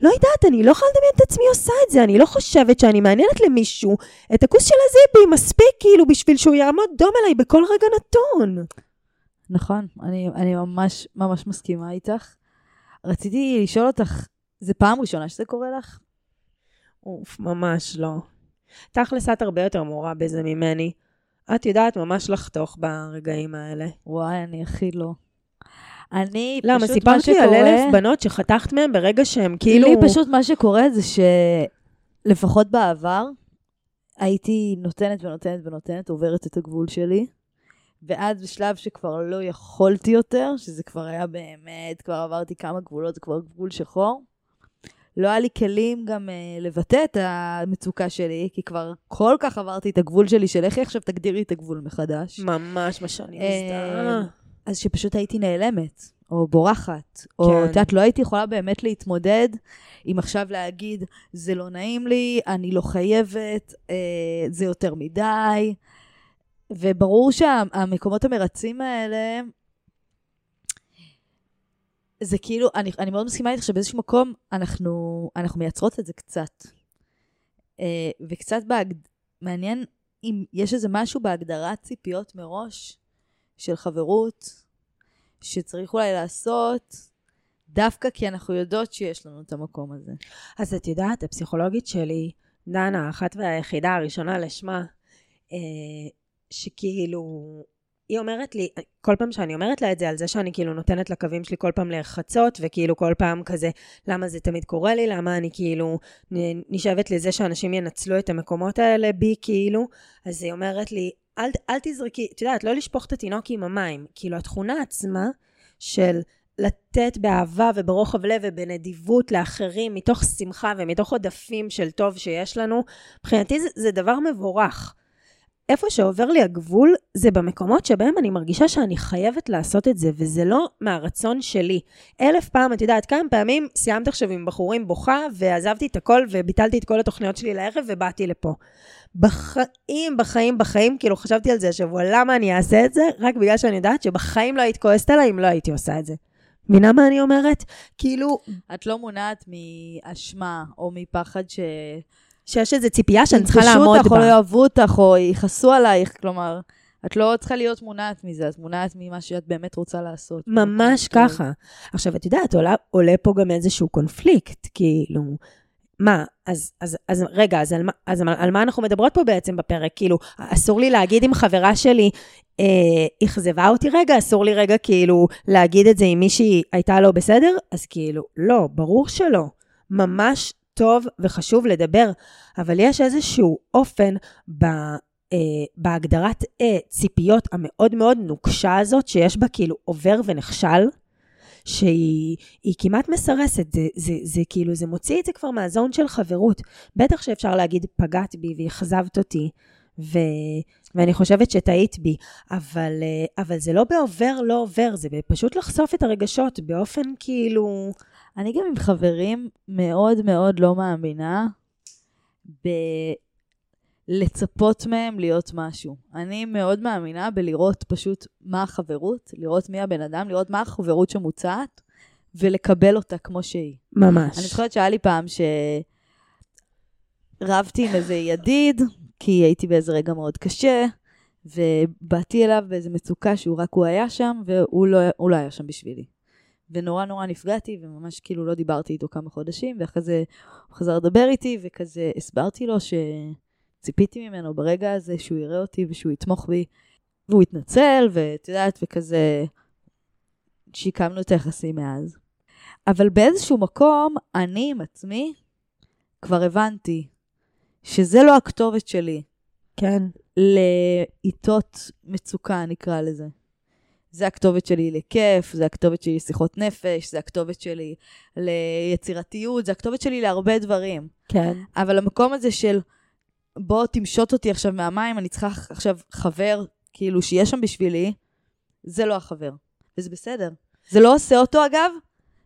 [SPEAKER 2] לא יודעת, אני לא יכולה לדמיין את עצמי עושה את זה, אני לא חושבת שאני מעניינת למישהו את הכוס של הזיפי מספיק, כאילו, בשביל שהוא יעמוד דום אליי בכל רגע נתון.
[SPEAKER 1] נכון, אני, אני ממש ממש מסכימה איתך. רציתי לשאול אותך, זה פעם ראשונה שזה קורה לך?
[SPEAKER 2] אוף, ממש לא. תכלס את הרבה יותר מורה בזה ממני. את יודעת ממש לחתוך ברגעים האלה.
[SPEAKER 1] וואי, אני הכי לא. אני
[SPEAKER 2] למה, פשוט סיפרת לי שקורה... על אלף בנות שחתכת מהן ברגע שהן כאילו...
[SPEAKER 1] לי פשוט מה שקורה זה שלפחות בעבר, הייתי נותנת ונותנת ונותנת, עוברת את הגבול שלי, ואז בשלב שכבר לא יכולתי יותר, שזה כבר היה באמת, כבר עברתי כמה גבולות, זה כבר גבול שחור, לא היה לי כלים גם uh, לבטא את המצוקה שלי, כי כבר כל כך עברתי את הגבול שלי של איך עכשיו תגדירי את הגבול מחדש.
[SPEAKER 2] ממש מה שאני מזדהה.
[SPEAKER 1] Uh, אז שפשוט הייתי נעלמת, או בורחת, כן. או את יודעת, לא הייתי יכולה באמת להתמודד עם עכשיו להגיד, זה לא נעים לי, אני לא חייבת, uh, זה יותר מדי. וברור שהמקומות המרצים האלה, זה כאילו, אני, אני מאוד מסכימה איתך שבאיזשהו מקום אנחנו, אנחנו מייצרות את זה קצת. אה, וקצת בהגד... מעניין אם יש איזה משהו בהגדרת ציפיות מראש של חברות, שצריך אולי לעשות, דווקא כי אנחנו יודעות שיש לנו את המקום הזה.
[SPEAKER 2] אז את יודעת, הפסיכולוגית שלי, דנה, האחת והיחידה הראשונה לשמה, אה, שכאילו היא אומרת לי, כל פעם שאני אומרת לה את זה, על זה שאני כאילו נותנת לקווים שלי כל פעם להרחצות, וכאילו כל פעם כזה, למה זה תמיד קורה לי, למה אני כאילו נשאבת לזה שאנשים ינצלו את המקומות האלה בי, כאילו, אז היא אומרת לי, אל, אל תזרקי, את יודעת, לא לשפוך את התינוק עם המים. כאילו, התכונה עצמה של לתת באהבה וברוחב לב ובנדיבות לאחרים, מתוך שמחה ומתוך עודפים של טוב שיש לנו, מבחינתי זה, זה דבר מבורך. איפה שעובר לי הגבול, זה במקומות שבהם אני מרגישה שאני חייבת לעשות את זה, וזה לא מהרצון שלי. אלף פעם, את יודעת, כמה פעמים סיימת עכשיו עם בחורים בוכה, ועזבתי את הכל, וביטלתי את כל התוכניות שלי לערב, ובאתי לפה. בחיים, בחיים, בחיים, כאילו חשבתי על זה השבוע, למה אני אעשה את זה? רק בגלל שאני יודעת שבחיים לא היית כועסת עליי אם לא הייתי עושה את זה. מבינה מה אני אומרת? כאילו...
[SPEAKER 1] את לא מונעת מאשמה או מפחד ש...
[SPEAKER 2] שיש איזו ציפייה שאני צריכה לעמוד בה.
[SPEAKER 1] אותך או לא יאהבו אותך או יכעסו עלייך, כלומר, את לא צריכה להיות מונעת מזה, את מונעת ממה שאת באמת רוצה לעשות.
[SPEAKER 2] ממש ככה. עכשיו, את יודעת, עולה, עולה פה גם איזשהו קונפליקט, כאילו, מה, אז, אז, אז רגע, אז, על, אז על, על מה אנחנו מדברות פה בעצם בפרק? כאילו, אסור לי להגיד אם חברה שלי אה, אכזבה אותי רגע, אסור לי רגע כאילו להגיד את זה אם מישהי הייתה לא בסדר? אז כאילו, לא, ברור שלא. ממש טוב וחשוב לדבר, אבל יש איזשהו אופן ב... אה, בהגדרת אה, ציפיות המאוד מאוד נוקשה הזאת, שיש בה כאילו עובר ונכשל, שהיא כמעט מסרסת, זה, זה, זה כאילו, זה מוציא את זה כבר מהזון של חברות. בטח שאפשר להגיד, פגעת בי ואכזבת אותי, ו, ואני חושבת שטעית בי, אבל, אה, אבל זה לא בעובר, לא עובר, זה פשוט לחשוף את הרגשות באופן כאילו...
[SPEAKER 1] אני גם עם חברים מאוד מאוד לא מאמינה ב... לצפות מהם להיות משהו. אני מאוד מאמינה בלראות פשוט מה החברות, לראות מי הבן אדם, לראות מה החברות שמוצעת, ולקבל אותה כמו שהיא.
[SPEAKER 2] ממש.
[SPEAKER 1] אני זוכרת שהיה לי פעם שרבתי עם איזה ידיד, כי הייתי באיזה רגע מאוד קשה, ובאתי אליו באיזה מצוקה שהוא רק הוא היה שם, והוא לא, לא היה שם בשבילי. ונורא נורא נפגעתי, וממש כאילו לא דיברתי איתו כמה חודשים, ואחרי זה הוא חזר לדבר איתי, וכזה הסברתי לו שציפיתי ממנו ברגע הזה שהוא יראה אותי ושהוא יתמוך בי, והוא התנצל, ואת יודעת, וכזה שיקמנו את היחסים מאז. אבל באיזשהו מקום, אני עם עצמי כבר הבנתי שזה לא הכתובת שלי.
[SPEAKER 2] כן.
[SPEAKER 1] לעיתות מצוקה, נקרא לזה. זה הכתובת שלי לכיף, זה הכתובת שלי לשיחות נפש, זה הכתובת שלי ליצירתיות, זה הכתובת שלי להרבה דברים.
[SPEAKER 2] כן.
[SPEAKER 1] אבל המקום הזה של בוא תמשוט אותי עכשיו מהמים, אני צריכה עכשיו חבר, כאילו, שיהיה שם בשבילי, זה לא החבר. וזה בסדר. זה לא עושה אותו, אגב,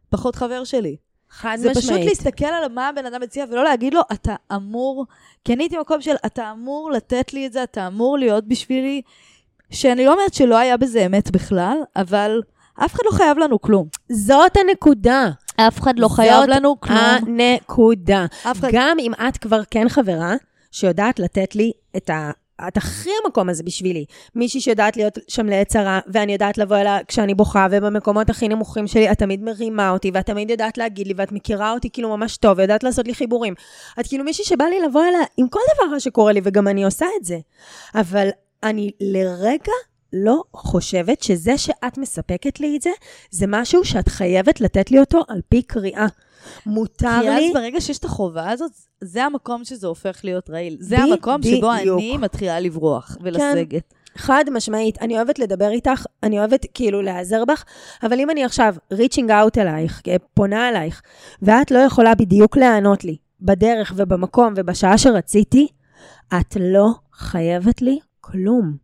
[SPEAKER 1] פחות חבר שלי.
[SPEAKER 2] חד
[SPEAKER 1] זה
[SPEAKER 2] משמעית.
[SPEAKER 1] פשוט להסתכל על מה הבן אדם מציע ולא להגיד לו, אתה אמור, כי אני הייתי במקום של, אתה אמור לתת לי את זה, אתה אמור להיות בשבילי, שאני לא אומרת שלא היה בזה אמת בכלל, אבל אף אחד לא חייב לנו כלום.
[SPEAKER 2] זאת הנקודה.
[SPEAKER 1] אף אחד לא חייב לנו כלום.
[SPEAKER 2] זאת הנקודה.
[SPEAKER 1] אחד...
[SPEAKER 2] גם אם את כבר כן חברה, שיודעת לתת לי את ה... את הכי המקום הזה בשבילי. מישהי שיודעת להיות שם לעת צרה, ואני יודעת לבוא אליה כשאני בוכה, ובמקומות הכי נמוכים שלי, את תמיד מרימה אותי, ואת תמיד יודעת להגיד לי, ואת מכירה אותי כאילו ממש טוב, ויודעת לעשות לי חיבורים. את כאילו מישהי שבא לי לבוא אליה עם כל דבר שקורה לי, וגם אני עושה את זה. אבל אני לרגע לא חושבת שזה שאת מספקת לי את זה, זה משהו שאת חייבת לתת לי אותו על פי קריאה. מותר
[SPEAKER 1] כי
[SPEAKER 2] לי...
[SPEAKER 1] כי אז ברגע שיש את החובה הזאת, זה המקום שזה הופך להיות רעיל. זה המקום שבו אני מתחילה לברוח ולסגת.
[SPEAKER 2] כן. חד משמעית, אני אוהבת לדבר איתך, אני אוהבת כאילו להיעזר בך, אבל אם אני עכשיו reaching out אלייך, פונה אלייך, ואת לא יכולה בדיוק לענות לי בדרך ובמקום ובשעה שרציתי, את לא חייבת לי כלום.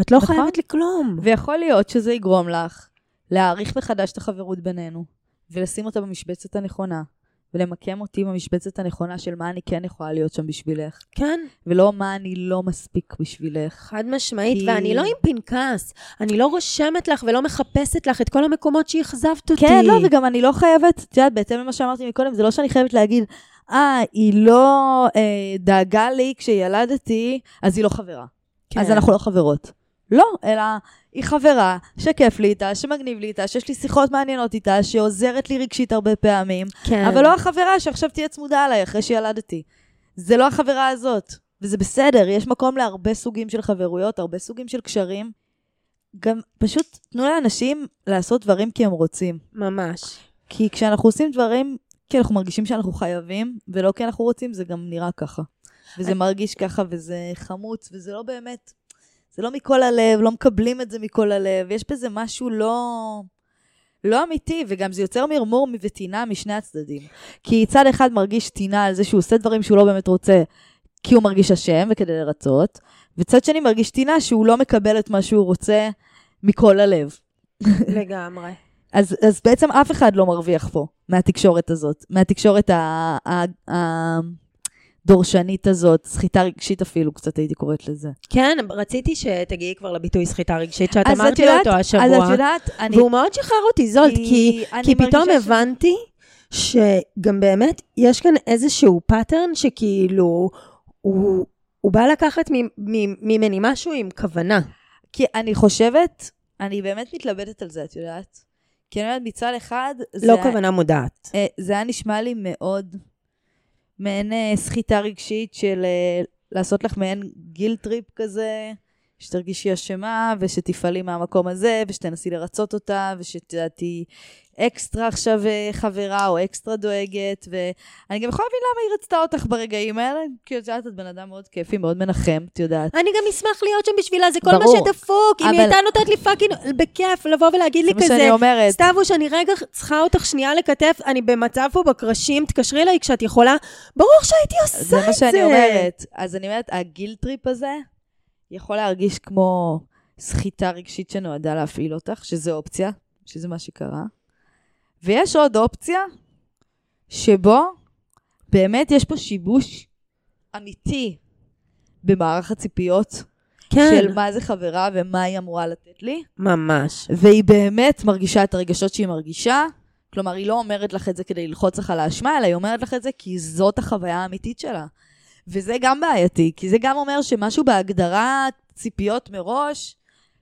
[SPEAKER 2] את לא נכון? חייבת לי כלום.
[SPEAKER 1] ויכול להיות שזה יגרום לך להעריך מחדש את החברות בינינו, ולשים אותה במשבצת הנכונה, ולמקם אותי במשבצת הנכונה של מה אני כן יכולה להיות שם בשבילך.
[SPEAKER 2] כן.
[SPEAKER 1] ולא מה אני לא מספיק בשבילך.
[SPEAKER 2] חד משמעית, כי... ואני לא עם פנקס. אני לא רושמת לך ולא מחפשת לך את כל המקומות שאכזבת אותי.
[SPEAKER 1] כן, לא, וגם אני לא חייבת, את יודעת, בהתאם למה שאמרתי מקודם, זה לא שאני חייבת להגיד, אה, היא לא אה, דאגה לי כשילדתי, אז היא לא חברה. כן. אז אנחנו לא חברות. לא, אלא היא חברה שכיף לי איתה, שמגניב לי איתה, שיש לי שיחות מעניינות איתה, שעוזרת לי רגשית הרבה פעמים, כן. אבל לא החברה שעכשיו תהיה צמודה עליי אחרי שילדתי. זה לא החברה הזאת, וזה בסדר, יש מקום להרבה סוגים של חברויות, הרבה סוגים של קשרים. גם פשוט תנו לאנשים לעשות דברים כי הם רוצים.
[SPEAKER 2] ממש.
[SPEAKER 1] כי כשאנחנו עושים דברים כי אנחנו מרגישים שאנחנו חייבים, ולא כי אנחנו רוצים, זה גם נראה ככה. וזה אני... מרגיש ככה, וזה חמוץ, וזה לא באמת זה לא מכל הלב, לא מקבלים את זה מכל הלב, יש בזה משהו לא... לא אמיתי, וגם זה יוצר מרמור וטינה משני הצדדים. כי צד אחד מרגיש טינה על זה שהוא עושה דברים שהוא לא באמת רוצה, כי הוא מרגיש אשם וכדי לרצות, וצד שני מרגיש טינה שהוא לא מקבל את מה שהוא רוצה מכל הלב.
[SPEAKER 2] לגמרי.
[SPEAKER 1] אז, אז בעצם אף אחד לא מרוויח פה מהתקשורת הזאת, מהתקשורת ה- ה- ה- הדורשנית הזאת, סחיטה רגשית אפילו, קצת הייתי קוראת לזה.
[SPEAKER 2] כן, רציתי שתגיעי כבר לביטוי סחיטה רגשית, שאת אמרת לי אותו השבוע.
[SPEAKER 1] אז את יודעת, אני...
[SPEAKER 2] והוא מאוד שחרר אותי זולט, כי,
[SPEAKER 1] אני
[SPEAKER 2] כי פתאום
[SPEAKER 1] ש-
[SPEAKER 2] הבנתי שגם באמת יש כאן איזשהו pattern שכאילו, הוא, הוא בא לקחת ממני משהו עם כוונה.
[SPEAKER 1] כי אני חושבת, אני באמת מתלבטת על זה, את יודעת? כי אני אומרת, מצד אחד, זה,
[SPEAKER 2] לא כוונה מודעת.
[SPEAKER 1] אה, זה היה נשמע לי מאוד מעין אה, סחיטה רגשית של אה, לעשות לך מעין guilt trip כזה, שתרגישי אשמה, ושתפעלי מהמקום הזה, ושתנסי לרצות אותה, ושתהיי אקסטרה עכשיו אה, חברה, או אקסטרה דואגת, ואני גם יכולה להבין למה היא רצתה אותך ברגעים האלה, כי את יודעת, את בן אדם מאוד כיפי, מאוד מנחם, את יודעת.
[SPEAKER 2] אני גם אשמח להיות שם בשבילה, זה כל
[SPEAKER 1] ברור.
[SPEAKER 2] מה שדפוק. אם היא
[SPEAKER 1] אבל-
[SPEAKER 2] הייתה נותנת לי fucking בכיף לבוא ולהגיד לי כזה,
[SPEAKER 1] שאני אומרת.
[SPEAKER 2] סתיו, שאני רגע צריכה אותך שנייה לכתף, אני במצב פה בקרשים, תתקשרי אליי כשאת יכולה. ברור שהייתי עושה את זה.
[SPEAKER 1] זה מה שאני אומרת. אז אני אומרת, ה guilt trip הזה יכול להרגיש כמו סחיטה רגשית שנועדה להפעיל אותך, שזה אופציה, שזה מה שקרה. ויש עוד אופציה, שבו באמת יש פה שיבוש אמיתי במערך הציפיות
[SPEAKER 2] כן,
[SPEAKER 1] של מה זה חברה ומה היא אמורה לתת לי,
[SPEAKER 2] ממש.
[SPEAKER 1] והיא באמת מרגישה את הרגשות שהיא מרגישה. כלומר, היא לא אומרת לך את זה כדי ללחוץ לך על האשמה, אלא היא אומרת לך את זה כי זאת החוויה האמיתית שלה. וזה גם בעייתי, כי זה גם אומר שמשהו בהגדרת ציפיות מראש,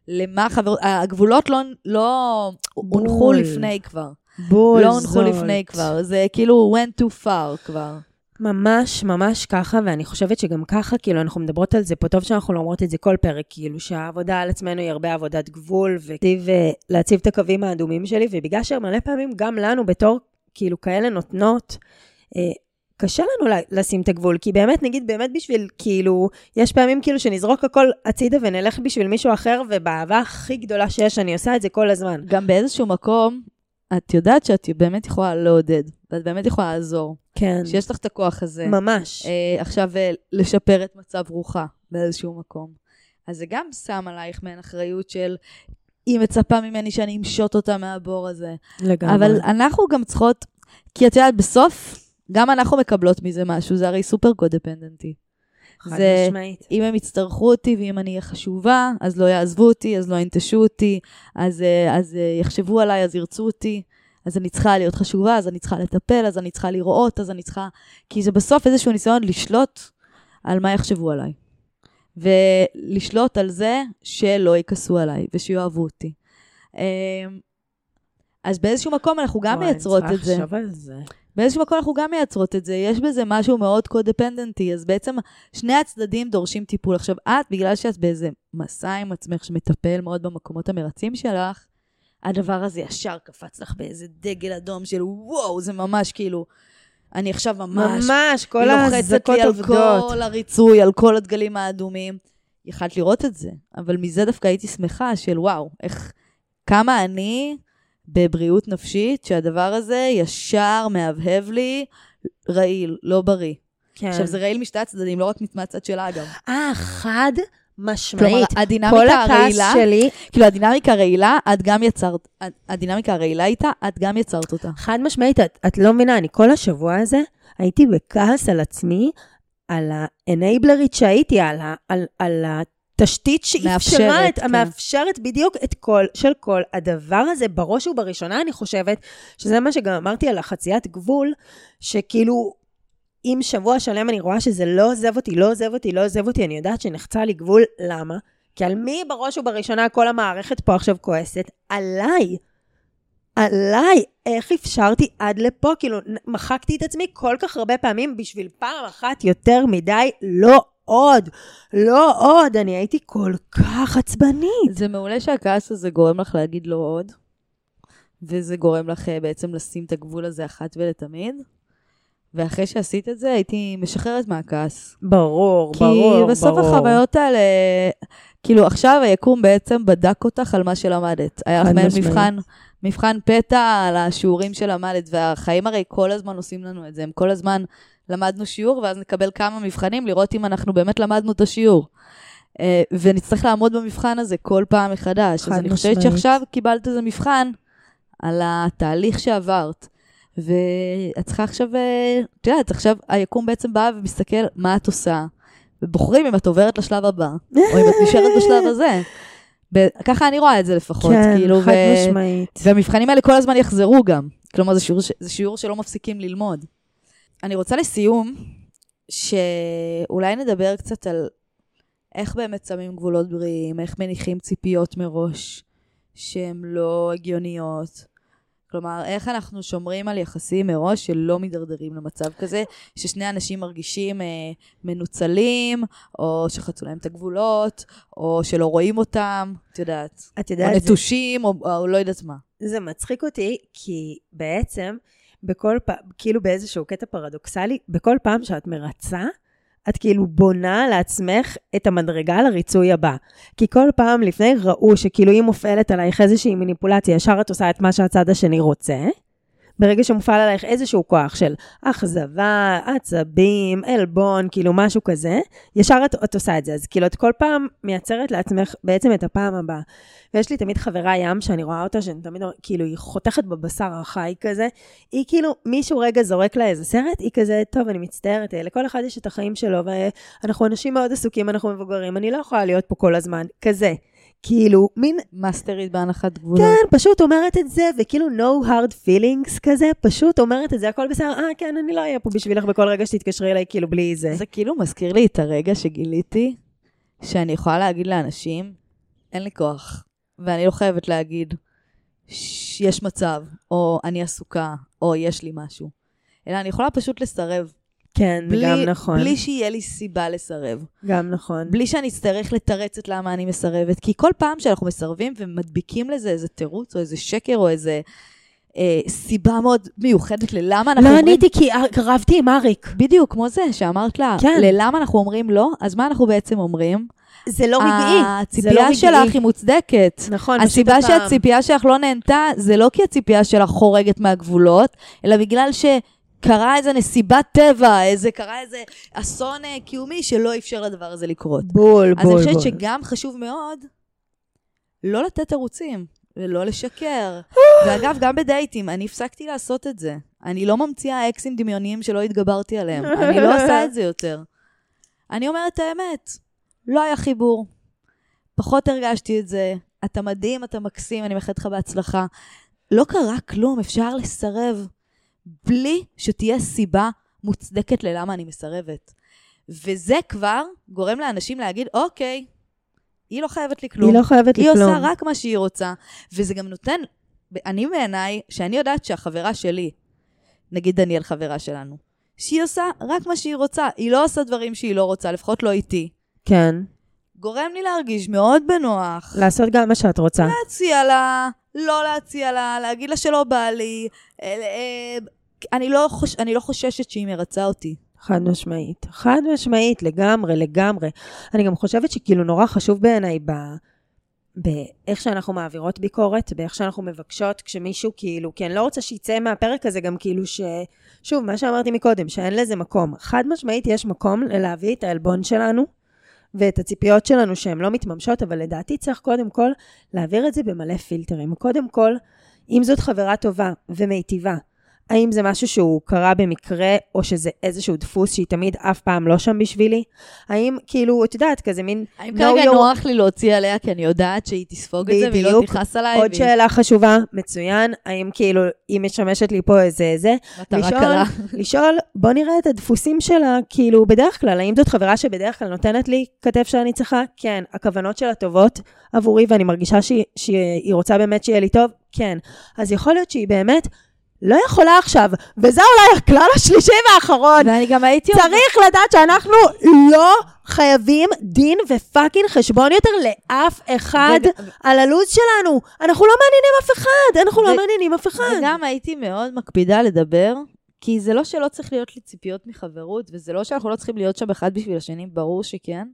[SPEAKER 1] למה חבר... הגבולות לא, לא הונחו. לפני כבר.
[SPEAKER 2] בול
[SPEAKER 1] לא הונחו. לפני כבר. זה כאילו went too far כבר.
[SPEAKER 2] ממש, ממש ככה, ואני חושבת שגם ככה, כאילו, אנחנו מדברות על זה פה, טוב שאנחנו לא אומרות את זה כל פרק, כאילו, שהעבודה על עצמנו היא הרבה עבודת גבול, ולהציב, אה, את הקווים האדומים שלי, ובגלל שמלא פעמים גם לנו, בתור, כאילו, כאלה נותנות, אה, קשה לנו לשים את הגבול, כי באמת, נגיד, באמת בשביל, כאילו, יש פעמים כאילו שנזרוק הכל הצידה ונלך בשביל מישהו אחר, ובאהבה הכי גדולה שיש, אני עושה את זה כל הזמן.
[SPEAKER 1] גם באיזשהו מקום, את יודעת שאת באמת יכולה לעודד, ואת באמת יכולה לעזור.
[SPEAKER 2] כן,
[SPEAKER 1] שיש לך את הכוח הזה.
[SPEAKER 2] ממש.
[SPEAKER 1] אה, עכשיו אה, לשפר את מצב רוחה באיזשהו מקום. אז זה גם שם עלייך מעין אחריות של, היא מצפה ממני שאני אמשוט אותה מהבור הזה.
[SPEAKER 2] לגמרי.
[SPEAKER 1] אבל אנחנו גם צריכות, כי את יודעת, בסוף, גם אנחנו מקבלות מזה משהו, זה הרי סופר קודפנדנטי.
[SPEAKER 2] חד
[SPEAKER 1] זה-
[SPEAKER 2] משמעית.
[SPEAKER 1] אם הם יצטרכו אותי ואם אני אהיה חשובה, אז לא יעזבו אותי, אז לא ינטשו אותי, אז, אה, אז אה, יחשבו עליי, אז ירצו אותי. אז אני צריכה להיות חשובה, אז אני צריכה לטפל, אז אני צריכה לראות, אז אני צריכה... כי זה בסוף איזשהו ניסיון לשלוט על מה יחשבו עליי. ולשלוט על זה שלא יכעסו עליי ושיאהבו אותי. אז באיזשהו מקום אנחנו גם
[SPEAKER 2] וואי,
[SPEAKER 1] מייצרות
[SPEAKER 2] אני
[SPEAKER 1] את זה.
[SPEAKER 2] צריכה לחשוב על זה.
[SPEAKER 1] באיזשהו מקום אנחנו גם מייצרות את זה, יש בזה משהו מאוד קודפנדנטי, אז בעצם שני הצדדים דורשים טיפול. עכשיו, את, בגלל שאת באיזה מסע עם עצמך שמטפל מאוד במקומות המרצים שלך, הדבר הזה ישר קפץ לך באיזה דגל אדום של וואו, זה ממש כאילו, אני עכשיו ממש,
[SPEAKER 2] ממש, כל
[SPEAKER 1] היא לוחצת
[SPEAKER 2] האזעקות
[SPEAKER 1] לי על
[SPEAKER 2] עובדות.
[SPEAKER 1] כל הריצוי, על כל הדגלים האדומים. יכלת לראות את זה, אבל מזה דווקא הייתי שמחה של וואו, איך, כמה אני בבריאות נפשית, שהדבר הזה ישר מהבהב לי רעיל, לא בריא.
[SPEAKER 2] כן.
[SPEAKER 1] עכשיו, זה רעיל משתי הצדדים, לא רק מהצד שלה גם.
[SPEAKER 2] אה, חד
[SPEAKER 1] כלומר,
[SPEAKER 2] משמעית. כל
[SPEAKER 1] הדינמיקה
[SPEAKER 2] הכעס
[SPEAKER 1] הרעילה,
[SPEAKER 2] שלי,
[SPEAKER 1] כאילו, הדינמיקה הרעילה, את גם יצרת, הדינמיקה הרעילה איתה, את גם יצרת אותה.
[SPEAKER 2] חד משמעית, את, את לא מבינה, אני כל השבוע הזה הייתי בכעס על עצמי, על האנבלרית שהייתי, על, ה, על, על התשתית שאפשרה, את,
[SPEAKER 1] כן.
[SPEAKER 2] המאפשרת בדיוק את כל, של כל הדבר הזה, בראש ובראשונה אני חושבת, שזה מה שגם אמרתי על החציית גבול, שכאילו, אם שבוע שלם אני רואה שזה לא עוזב אותי, לא עוזב אותי, לא עוזב אותי, אני יודעת שנחצה לי גבול, למה? כי על מי בראש ובראשונה כל המערכת פה עכשיו כועסת? עליי. עליי. איך אפשרתי עד לפה? כאילו, מחקתי את עצמי כל כך הרבה פעמים בשביל פעם אחת יותר מדי, לא עוד. לא עוד. אני הייתי כל כך עצבנית.
[SPEAKER 1] זה מעולה שהכעס הזה גורם לך להגיד לא עוד, וזה גורם לך אה, בעצם לשים את הגבול הזה אחת ולתמיד. ואחרי שעשית את זה, הייתי משחררת מהכעס.
[SPEAKER 2] ברור,
[SPEAKER 1] כי
[SPEAKER 2] ברור, ברור.
[SPEAKER 1] בסוף החוויות האלה, כאילו עכשיו היקום בעצם בדק אותך על מה שלמדת. היה לך מעין. מבחן, מבחן פתע על השיעורים שלמדת, והחיים הרי כל הזמן עושים לנו את זה, הם כל הזמן למדנו שיעור, ואז נקבל כמה מבחנים לראות אם אנחנו באמת למדנו את השיעור. אה, ונצטרך לעמוד במבחן הזה כל פעם מחדש. אז אני חושבת. שעכשיו קיבלת איזה מבחן על התהליך שעברת. ואת צריכה עכשיו, אה, את יודעת, עכשיו היקום בעצם בא ומסתכל מה את עושה, ובוחרים אם את עוברת לשלב הבא, או אם את נשארת בשלב הזה. ככה אני רואה את זה לפחות,
[SPEAKER 2] כן,
[SPEAKER 1] כאילו,
[SPEAKER 2] חד
[SPEAKER 1] ו-
[SPEAKER 2] משמעית.
[SPEAKER 1] והמבחנים האלה כל הזמן יחזרו גם. כלומר, זה שיעור, ש- זה שיעור שלא מפסיקים ללמוד. אני רוצה לסיום, שאולי נדבר קצת על איך באמת שמים גבולות בריאים, איך מניחים ציפיות מראש שהן לא הגיוניות. כלומר, איך אנחנו שומרים על יחסים מראש שלא מידרדרים למצב כזה, ששני אנשים מרגישים אה, מנוצלים, או שחצו להם את הגבולות, או שלא רואים אותם, את יודעת.
[SPEAKER 2] את
[SPEAKER 1] או
[SPEAKER 2] יודעת, זה-
[SPEAKER 1] נטושים, או, או לא יודעת מה.
[SPEAKER 2] זה מצחיק אותי, כי בעצם, בכל פעם, כאילו באיזשהו קטע פרדוקסלי, בכל פעם שאת מרצה, את כאילו בונה לעצמך את המדרגה לריצוי הבא. כי כל פעם לפני ראו שכאילו אם מופעלת עלייך איזושהי מניפולציה, ישר את עושה את מה שהצד השני רוצה. ברגע שמופעל עלייך איזשהו כוח של אכזבה, עצבים, עלבון, כאילו משהו כזה, ישר את, את עושה את זה. אז כאילו את כל פעם מייצרת לעצמך בעצם את הפעם הבאה. ויש לי תמיד חברה ים שאני רואה אותה, שאני תמיד, כאילו, היא חותכת בבשר החי כזה. היא כאילו, מישהו רגע זורק לה איזה סרט, היא כזה, טוב, אני מצטערת, אה, לכל אחד יש את החיים שלו, ואנחנו אנשים מאוד עסוקים, אנחנו מבוגרים, אני לא יכולה להיות פה כל הזמן, כזה. כאילו, מין,
[SPEAKER 1] מאסטרית בהנחת גבולות.
[SPEAKER 2] כן, פשוט אומרת את זה, וכאילו no hard feelings כזה, פשוט אומרת את זה, הכל בסדר, אה, כן, אני לא אהיה פה בשבילך בכל רגע שתתקשרי אליי, כאילו, בלי זה.
[SPEAKER 1] זה כאילו מזכיר לי את הרגע שגיליתי שאני יכולה להגיד לאנשים, אין לי כוח, ואני לא חייבת להגיד שיש מצב, או אני עסוקה, או יש לי משהו. אלא אני יכולה פשוט לסרב.
[SPEAKER 2] כן,
[SPEAKER 1] בלי,
[SPEAKER 2] גם נכון.
[SPEAKER 1] בלי שיהיה לי סיבה לסרב.
[SPEAKER 2] גם נכון.
[SPEAKER 1] בלי שאני אצטרך לתרץ את למה אני מסרבת. כי כל פעם שאנחנו מסרבים ומדביקים לזה איזה תירוץ, או איזה שקר, או איזה אה, סיבה מאוד מיוחדת ללמה אנחנו
[SPEAKER 2] לא
[SPEAKER 1] אומרים...
[SPEAKER 2] עניתי כי רבתי עם אריק.
[SPEAKER 1] בדיוק, כמו זה שאמרת לה,
[SPEAKER 2] כן.
[SPEAKER 1] ללמה אנחנו אומרים לא, אז מה אנחנו בעצם אומרים?
[SPEAKER 2] זה לא רגעי. לא
[SPEAKER 1] הציפייה
[SPEAKER 2] רגעי.
[SPEAKER 1] שלך היא מוצדקת.
[SPEAKER 2] נכון, פשוט
[SPEAKER 1] הסיבה
[SPEAKER 2] הפעם.
[SPEAKER 1] שהציפייה שלך לא נהנתה, זה לא כי הציפייה שלך חורגת מהגבולות, אלא בגלל שקרה איזה נסיבת טבע, איזה, קרה איזה אסון אה, קיומי שלא אפשר לדבר הזה לקרות.
[SPEAKER 2] בול,
[SPEAKER 1] אז אני
[SPEAKER 2] בול,
[SPEAKER 1] חושבת
[SPEAKER 2] בול.
[SPEAKER 1] שגם חשוב מאוד לא לתת תירוצים ולא לשקר. ואגב, גם בדייטים, אני הפסקתי לעשות את זה. אני לא ממציאה אקסים דמיוניים שלא התגברתי עליהם. אני לא עושה את זה יותר. אני אומרת את האמת, לא היה חיבור. פחות הרגשתי את זה. אתה מדהים, אתה מקסים, אני מאחלת לך בהצלחה. לא קרה כלום, אפשר לסרב בלי שתהיה סיבה מוצדקת ללמה אני מסרבת. וזה כבר גורם לאנשים להגיד, אוקיי, היא לא חייבת לי כלום.
[SPEAKER 2] היא לא חייבת לי
[SPEAKER 1] היא
[SPEAKER 2] כלום.
[SPEAKER 1] עושה רק מה שהיא רוצה, וזה גם נותן, אני בעיניי, שאני יודעת שהחברה שלי, נגיד דניאל חברה שלנו, שהיא עושה רק מה שהיא רוצה, היא לא עושה דברים שהיא לא רוצה, לפחות לא איתי.
[SPEAKER 2] כן.
[SPEAKER 1] גורם לי להרגיש מאוד בנוח.
[SPEAKER 2] לעשות גם מה שאת רוצה.
[SPEAKER 1] להציע לה, לא להציע לה, להגיד לה שלא בא לי. אני לא, חוש, אני לא חוששת שהיא מרצה אותי.
[SPEAKER 2] חד משמעית. חד משמעית, לגמרי, לגמרי. אני גם חושבת שכאילו נורא חשוב בעיניי ב... באיך שאנחנו מעבירות ביקורת, באיך שאנחנו מבקשות כשמישהו כאילו, כי אני לא רוצה שיצא מהפרק הזה גם כאילו ש... שוב, מה שאמרתי מקודם, שאין לזה מקום. חד משמעית יש מקום להביא את העלבון שלנו ואת הציפיות שלנו שהן לא מתממשות, אבל לדעתי צריך קודם כל להעביר את זה במלא פילטרים. קודם כל, אם זאת חברה טובה ומיטיבה, האם זה משהו שהוא קרה במקרה, או שזה איזשהו דפוס שהיא תמיד אף פעם לא שם בשבילי? האם, כאילו, את יודעת, כזה מין...
[SPEAKER 1] האם
[SPEAKER 2] know
[SPEAKER 1] כרגע
[SPEAKER 2] your-
[SPEAKER 1] נוח לי להוציא עליה, כי אני יודעת שהיא תספוג את זה והיא לא
[SPEAKER 2] בדיוק.
[SPEAKER 1] תכעס עליי?
[SPEAKER 2] עוד
[SPEAKER 1] והיא-
[SPEAKER 2] שאלה חשובה, מצוין, האם כאילו, היא משמשת לי פה איזה זה?
[SPEAKER 1] מטרה
[SPEAKER 2] לשאול-
[SPEAKER 1] קלה.
[SPEAKER 2] לשאול, בוא נראה את הדפוסים שלה, כאילו, בדרך כלל, האם זאת חברה שבדרך כלל נותנת לי כתף שאני צריכה? כן. הכוונות שלה טובות עבורי, ואני מרגישה שהיא, שהיא רוצה באמת שיהיה לי טוב? כן. אז יכול להיות שהיא באמת לא יכולה עכשיו, וזה אולי הכלל השלישי והאחרון.
[SPEAKER 1] ואני גם הייתי...
[SPEAKER 2] צריך לדעת שאנחנו לא חייבים דין ופאקינג חשבון יותר לאף אחד
[SPEAKER 1] וג-
[SPEAKER 2] על הלו"ז שלנו. אנחנו לא מעניינים אף אחד, אנחנו לא
[SPEAKER 1] ו-
[SPEAKER 2] מעניינים אף אחד.
[SPEAKER 1] וגם הייתי מאוד מקפידה לדבר כי זה לא שלא צריך להיות לי ציפיות מחברות, וזה לא שאנחנו לא צריכים להיות שם אחד בשביל השני, ברור שכן.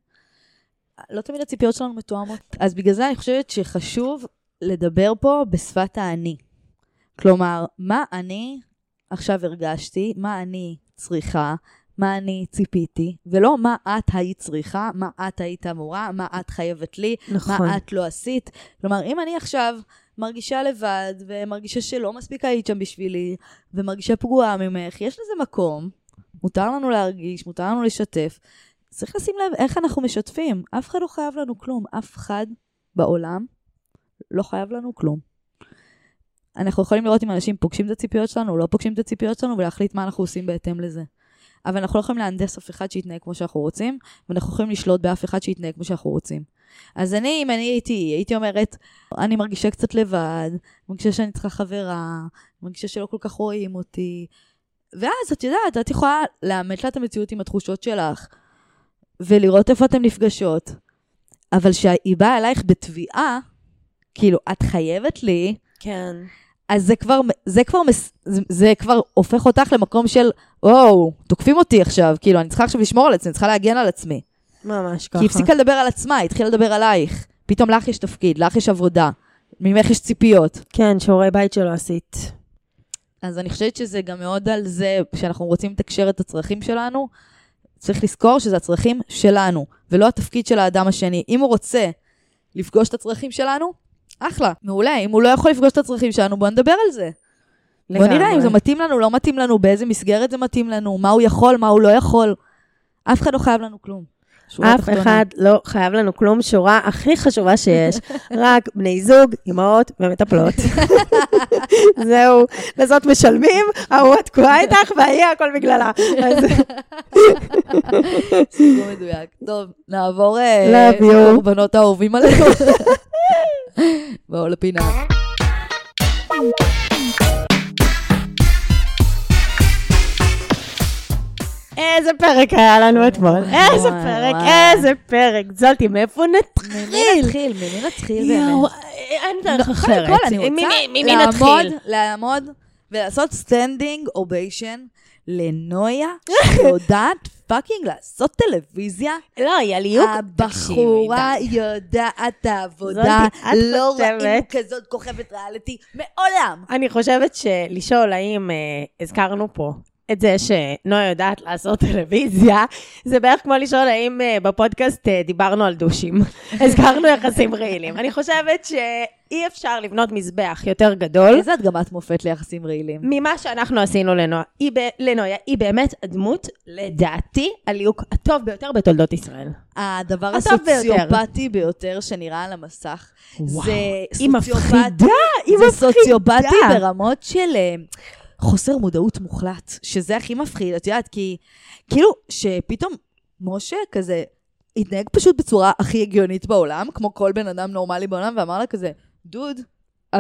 [SPEAKER 1] לא תמיד הציפיות שלנו מתואמות. אז בגלל זה אני חושבת שחשוב לדבר פה בשפת האני. כלומר, מה אני עכשיו הרגשתי, מה אני צריכה, מה אני ציפיתי, ולא מה את היית צריכה, מה את היית אמורה, מה את חייבת לי,
[SPEAKER 2] נכון.
[SPEAKER 1] מה את לא עשית. כלומר, אם אני עכשיו מרגישה לבד, ומרגישה שלא מספיק היית שם בשבילי, ומרגישה פגועה ממך, יש לזה מקום. מותר לנו להרגיש, מותר לנו לשתף. צריך לשים לב איך אנחנו משתפים. אף אחד לא חייב לנו כלום. אף אחד בעולם לא חייב לנו כלום. אנחנו יכולים לראות אם אנשים פוגשים את הציפיות שלנו או לא פוגשים את הציפיות שלנו, ולהחליט מה אנחנו עושים בהתאם לזה. אבל אנחנו לא יכולים להנדס אף אחד שיתנהג כמו שאנחנו רוצים, ואנחנו יכולים לשלוט באף אחד שיתנהג כמו שאנחנו רוצים. אז אני, אם אני הייתי, הייתי אומרת, אני מרגישה קצת לבד, מרגישה שאני צריכה חברה, מרגישה שלא כל כך רואים אותי. ואז, את יודעת, את יכולה לאמת לה את המציאות עם התחושות שלך, ולראות איפה אתן נפגשות. אבל כשהיא באה אלייך בתביעה, כאילו, את חייבת לי,
[SPEAKER 2] כן.
[SPEAKER 1] אז זה כבר, זה כבר, זה, זה כבר הופך אותך למקום של, וואו, תוקפים אותי עכשיו, כאילו, אני צריכה עכשיו לשמור על עצמי, אני צריכה להגן על עצמי.
[SPEAKER 2] ממש ככה.
[SPEAKER 1] כי היא הפסיקה לדבר על עצמה, היא התחילה לדבר עלייך. פתאום לך יש תפקיד, לך יש עבודה, ממך יש ציפיות.
[SPEAKER 2] כן, שיעורי בית שלא עשית.
[SPEAKER 1] אז אני חושבת שזה גם מאוד על זה, שאנחנו רוצים לתקשר את הצרכים שלנו, צריך לזכור שזה הצרכים שלנו, ולא התפקיד של האדם השני. אם הוא רוצה לפגוש את הצרכים שלנו, אחלה, מעולה. אם הוא לא יכול לפגוש את הצרכים שלנו, בוא נדבר על זה. בוא נראה אם זה מתאים לנו, לא מתאים לנו, באיזה מסגרת זה מתאים לנו, מה הוא יכול, מה הוא לא יכול. אף אחד לא חייב לנו כלום.
[SPEAKER 2] אף
[SPEAKER 1] תחתונה.
[SPEAKER 2] אחד לא חייב לנו כלום, שורה הכי חשובה שיש. רק בני זוג, אמהות ומטפלות. זהו, לזאת משלמים, ההוא את תקועה איתך, והיא הכל בגללה.
[SPEAKER 1] סיפור מדויק. טוב, נעבור אה. לקורבנות האהובים עלינו. בואו לפינה.
[SPEAKER 2] איזה פרק היה לנו אתמול. איזה פרק. איזה פרק. סלטי, מאיפה
[SPEAKER 1] ממי
[SPEAKER 2] נתחיל?
[SPEAKER 1] נתחיל? ממי נתחיל באמת?
[SPEAKER 2] אין דרך
[SPEAKER 1] לא,
[SPEAKER 2] אחרת.
[SPEAKER 1] כל, אני
[SPEAKER 2] ממי- נתחיל?
[SPEAKER 1] לעמוד ולעשות standing ovation לנויה, שיודעת fucking לעשות טלוויזיה.
[SPEAKER 2] לא, היא הליהוק.
[SPEAKER 1] הבחורה
[SPEAKER 2] תקשיבי,
[SPEAKER 1] יודעת העבודה, לא ראינו כזאת כוכבת ריאליטי מעולם.
[SPEAKER 2] אני חושבת שלשאול האם אה, הזכרנו פה את זה שנועה יודעת לעשות טלוויזיה, זה בערך כמו לשאול האם אה, בפודקאסט אה, דיברנו על דושים. הזכרנו יחסים רעילים. אני חושבת שאי אפשר לבנות מזבח יותר גדול.
[SPEAKER 1] איזה הדגמת מופת ליחסים רעילים.
[SPEAKER 2] ממה שאנחנו עשינו לנועה, היא ב- לנויה, היא באמת הדמות, לדעתי, הליהוק הטוב ביותר בתולדות ישראל.
[SPEAKER 1] הדבר
[SPEAKER 2] ביותר.
[SPEAKER 1] הסוציופטי ביותר שנראה על המסך,
[SPEAKER 2] וואו,
[SPEAKER 1] זה
[SPEAKER 2] היא מפחידה, היא
[SPEAKER 1] זה
[SPEAKER 2] מפחידה.
[SPEAKER 1] סוציופטי ברמות של אה, חוסר מודעות מוחלט, שזה הכי מפחיד, את יודעת, כי כאילו שפתאום משה כזה התנהג פשוט בצורה הכי הגיונית בעולם, כמו כל בן אדם נורמלי בעולם, ואמר לה כזה, דוד,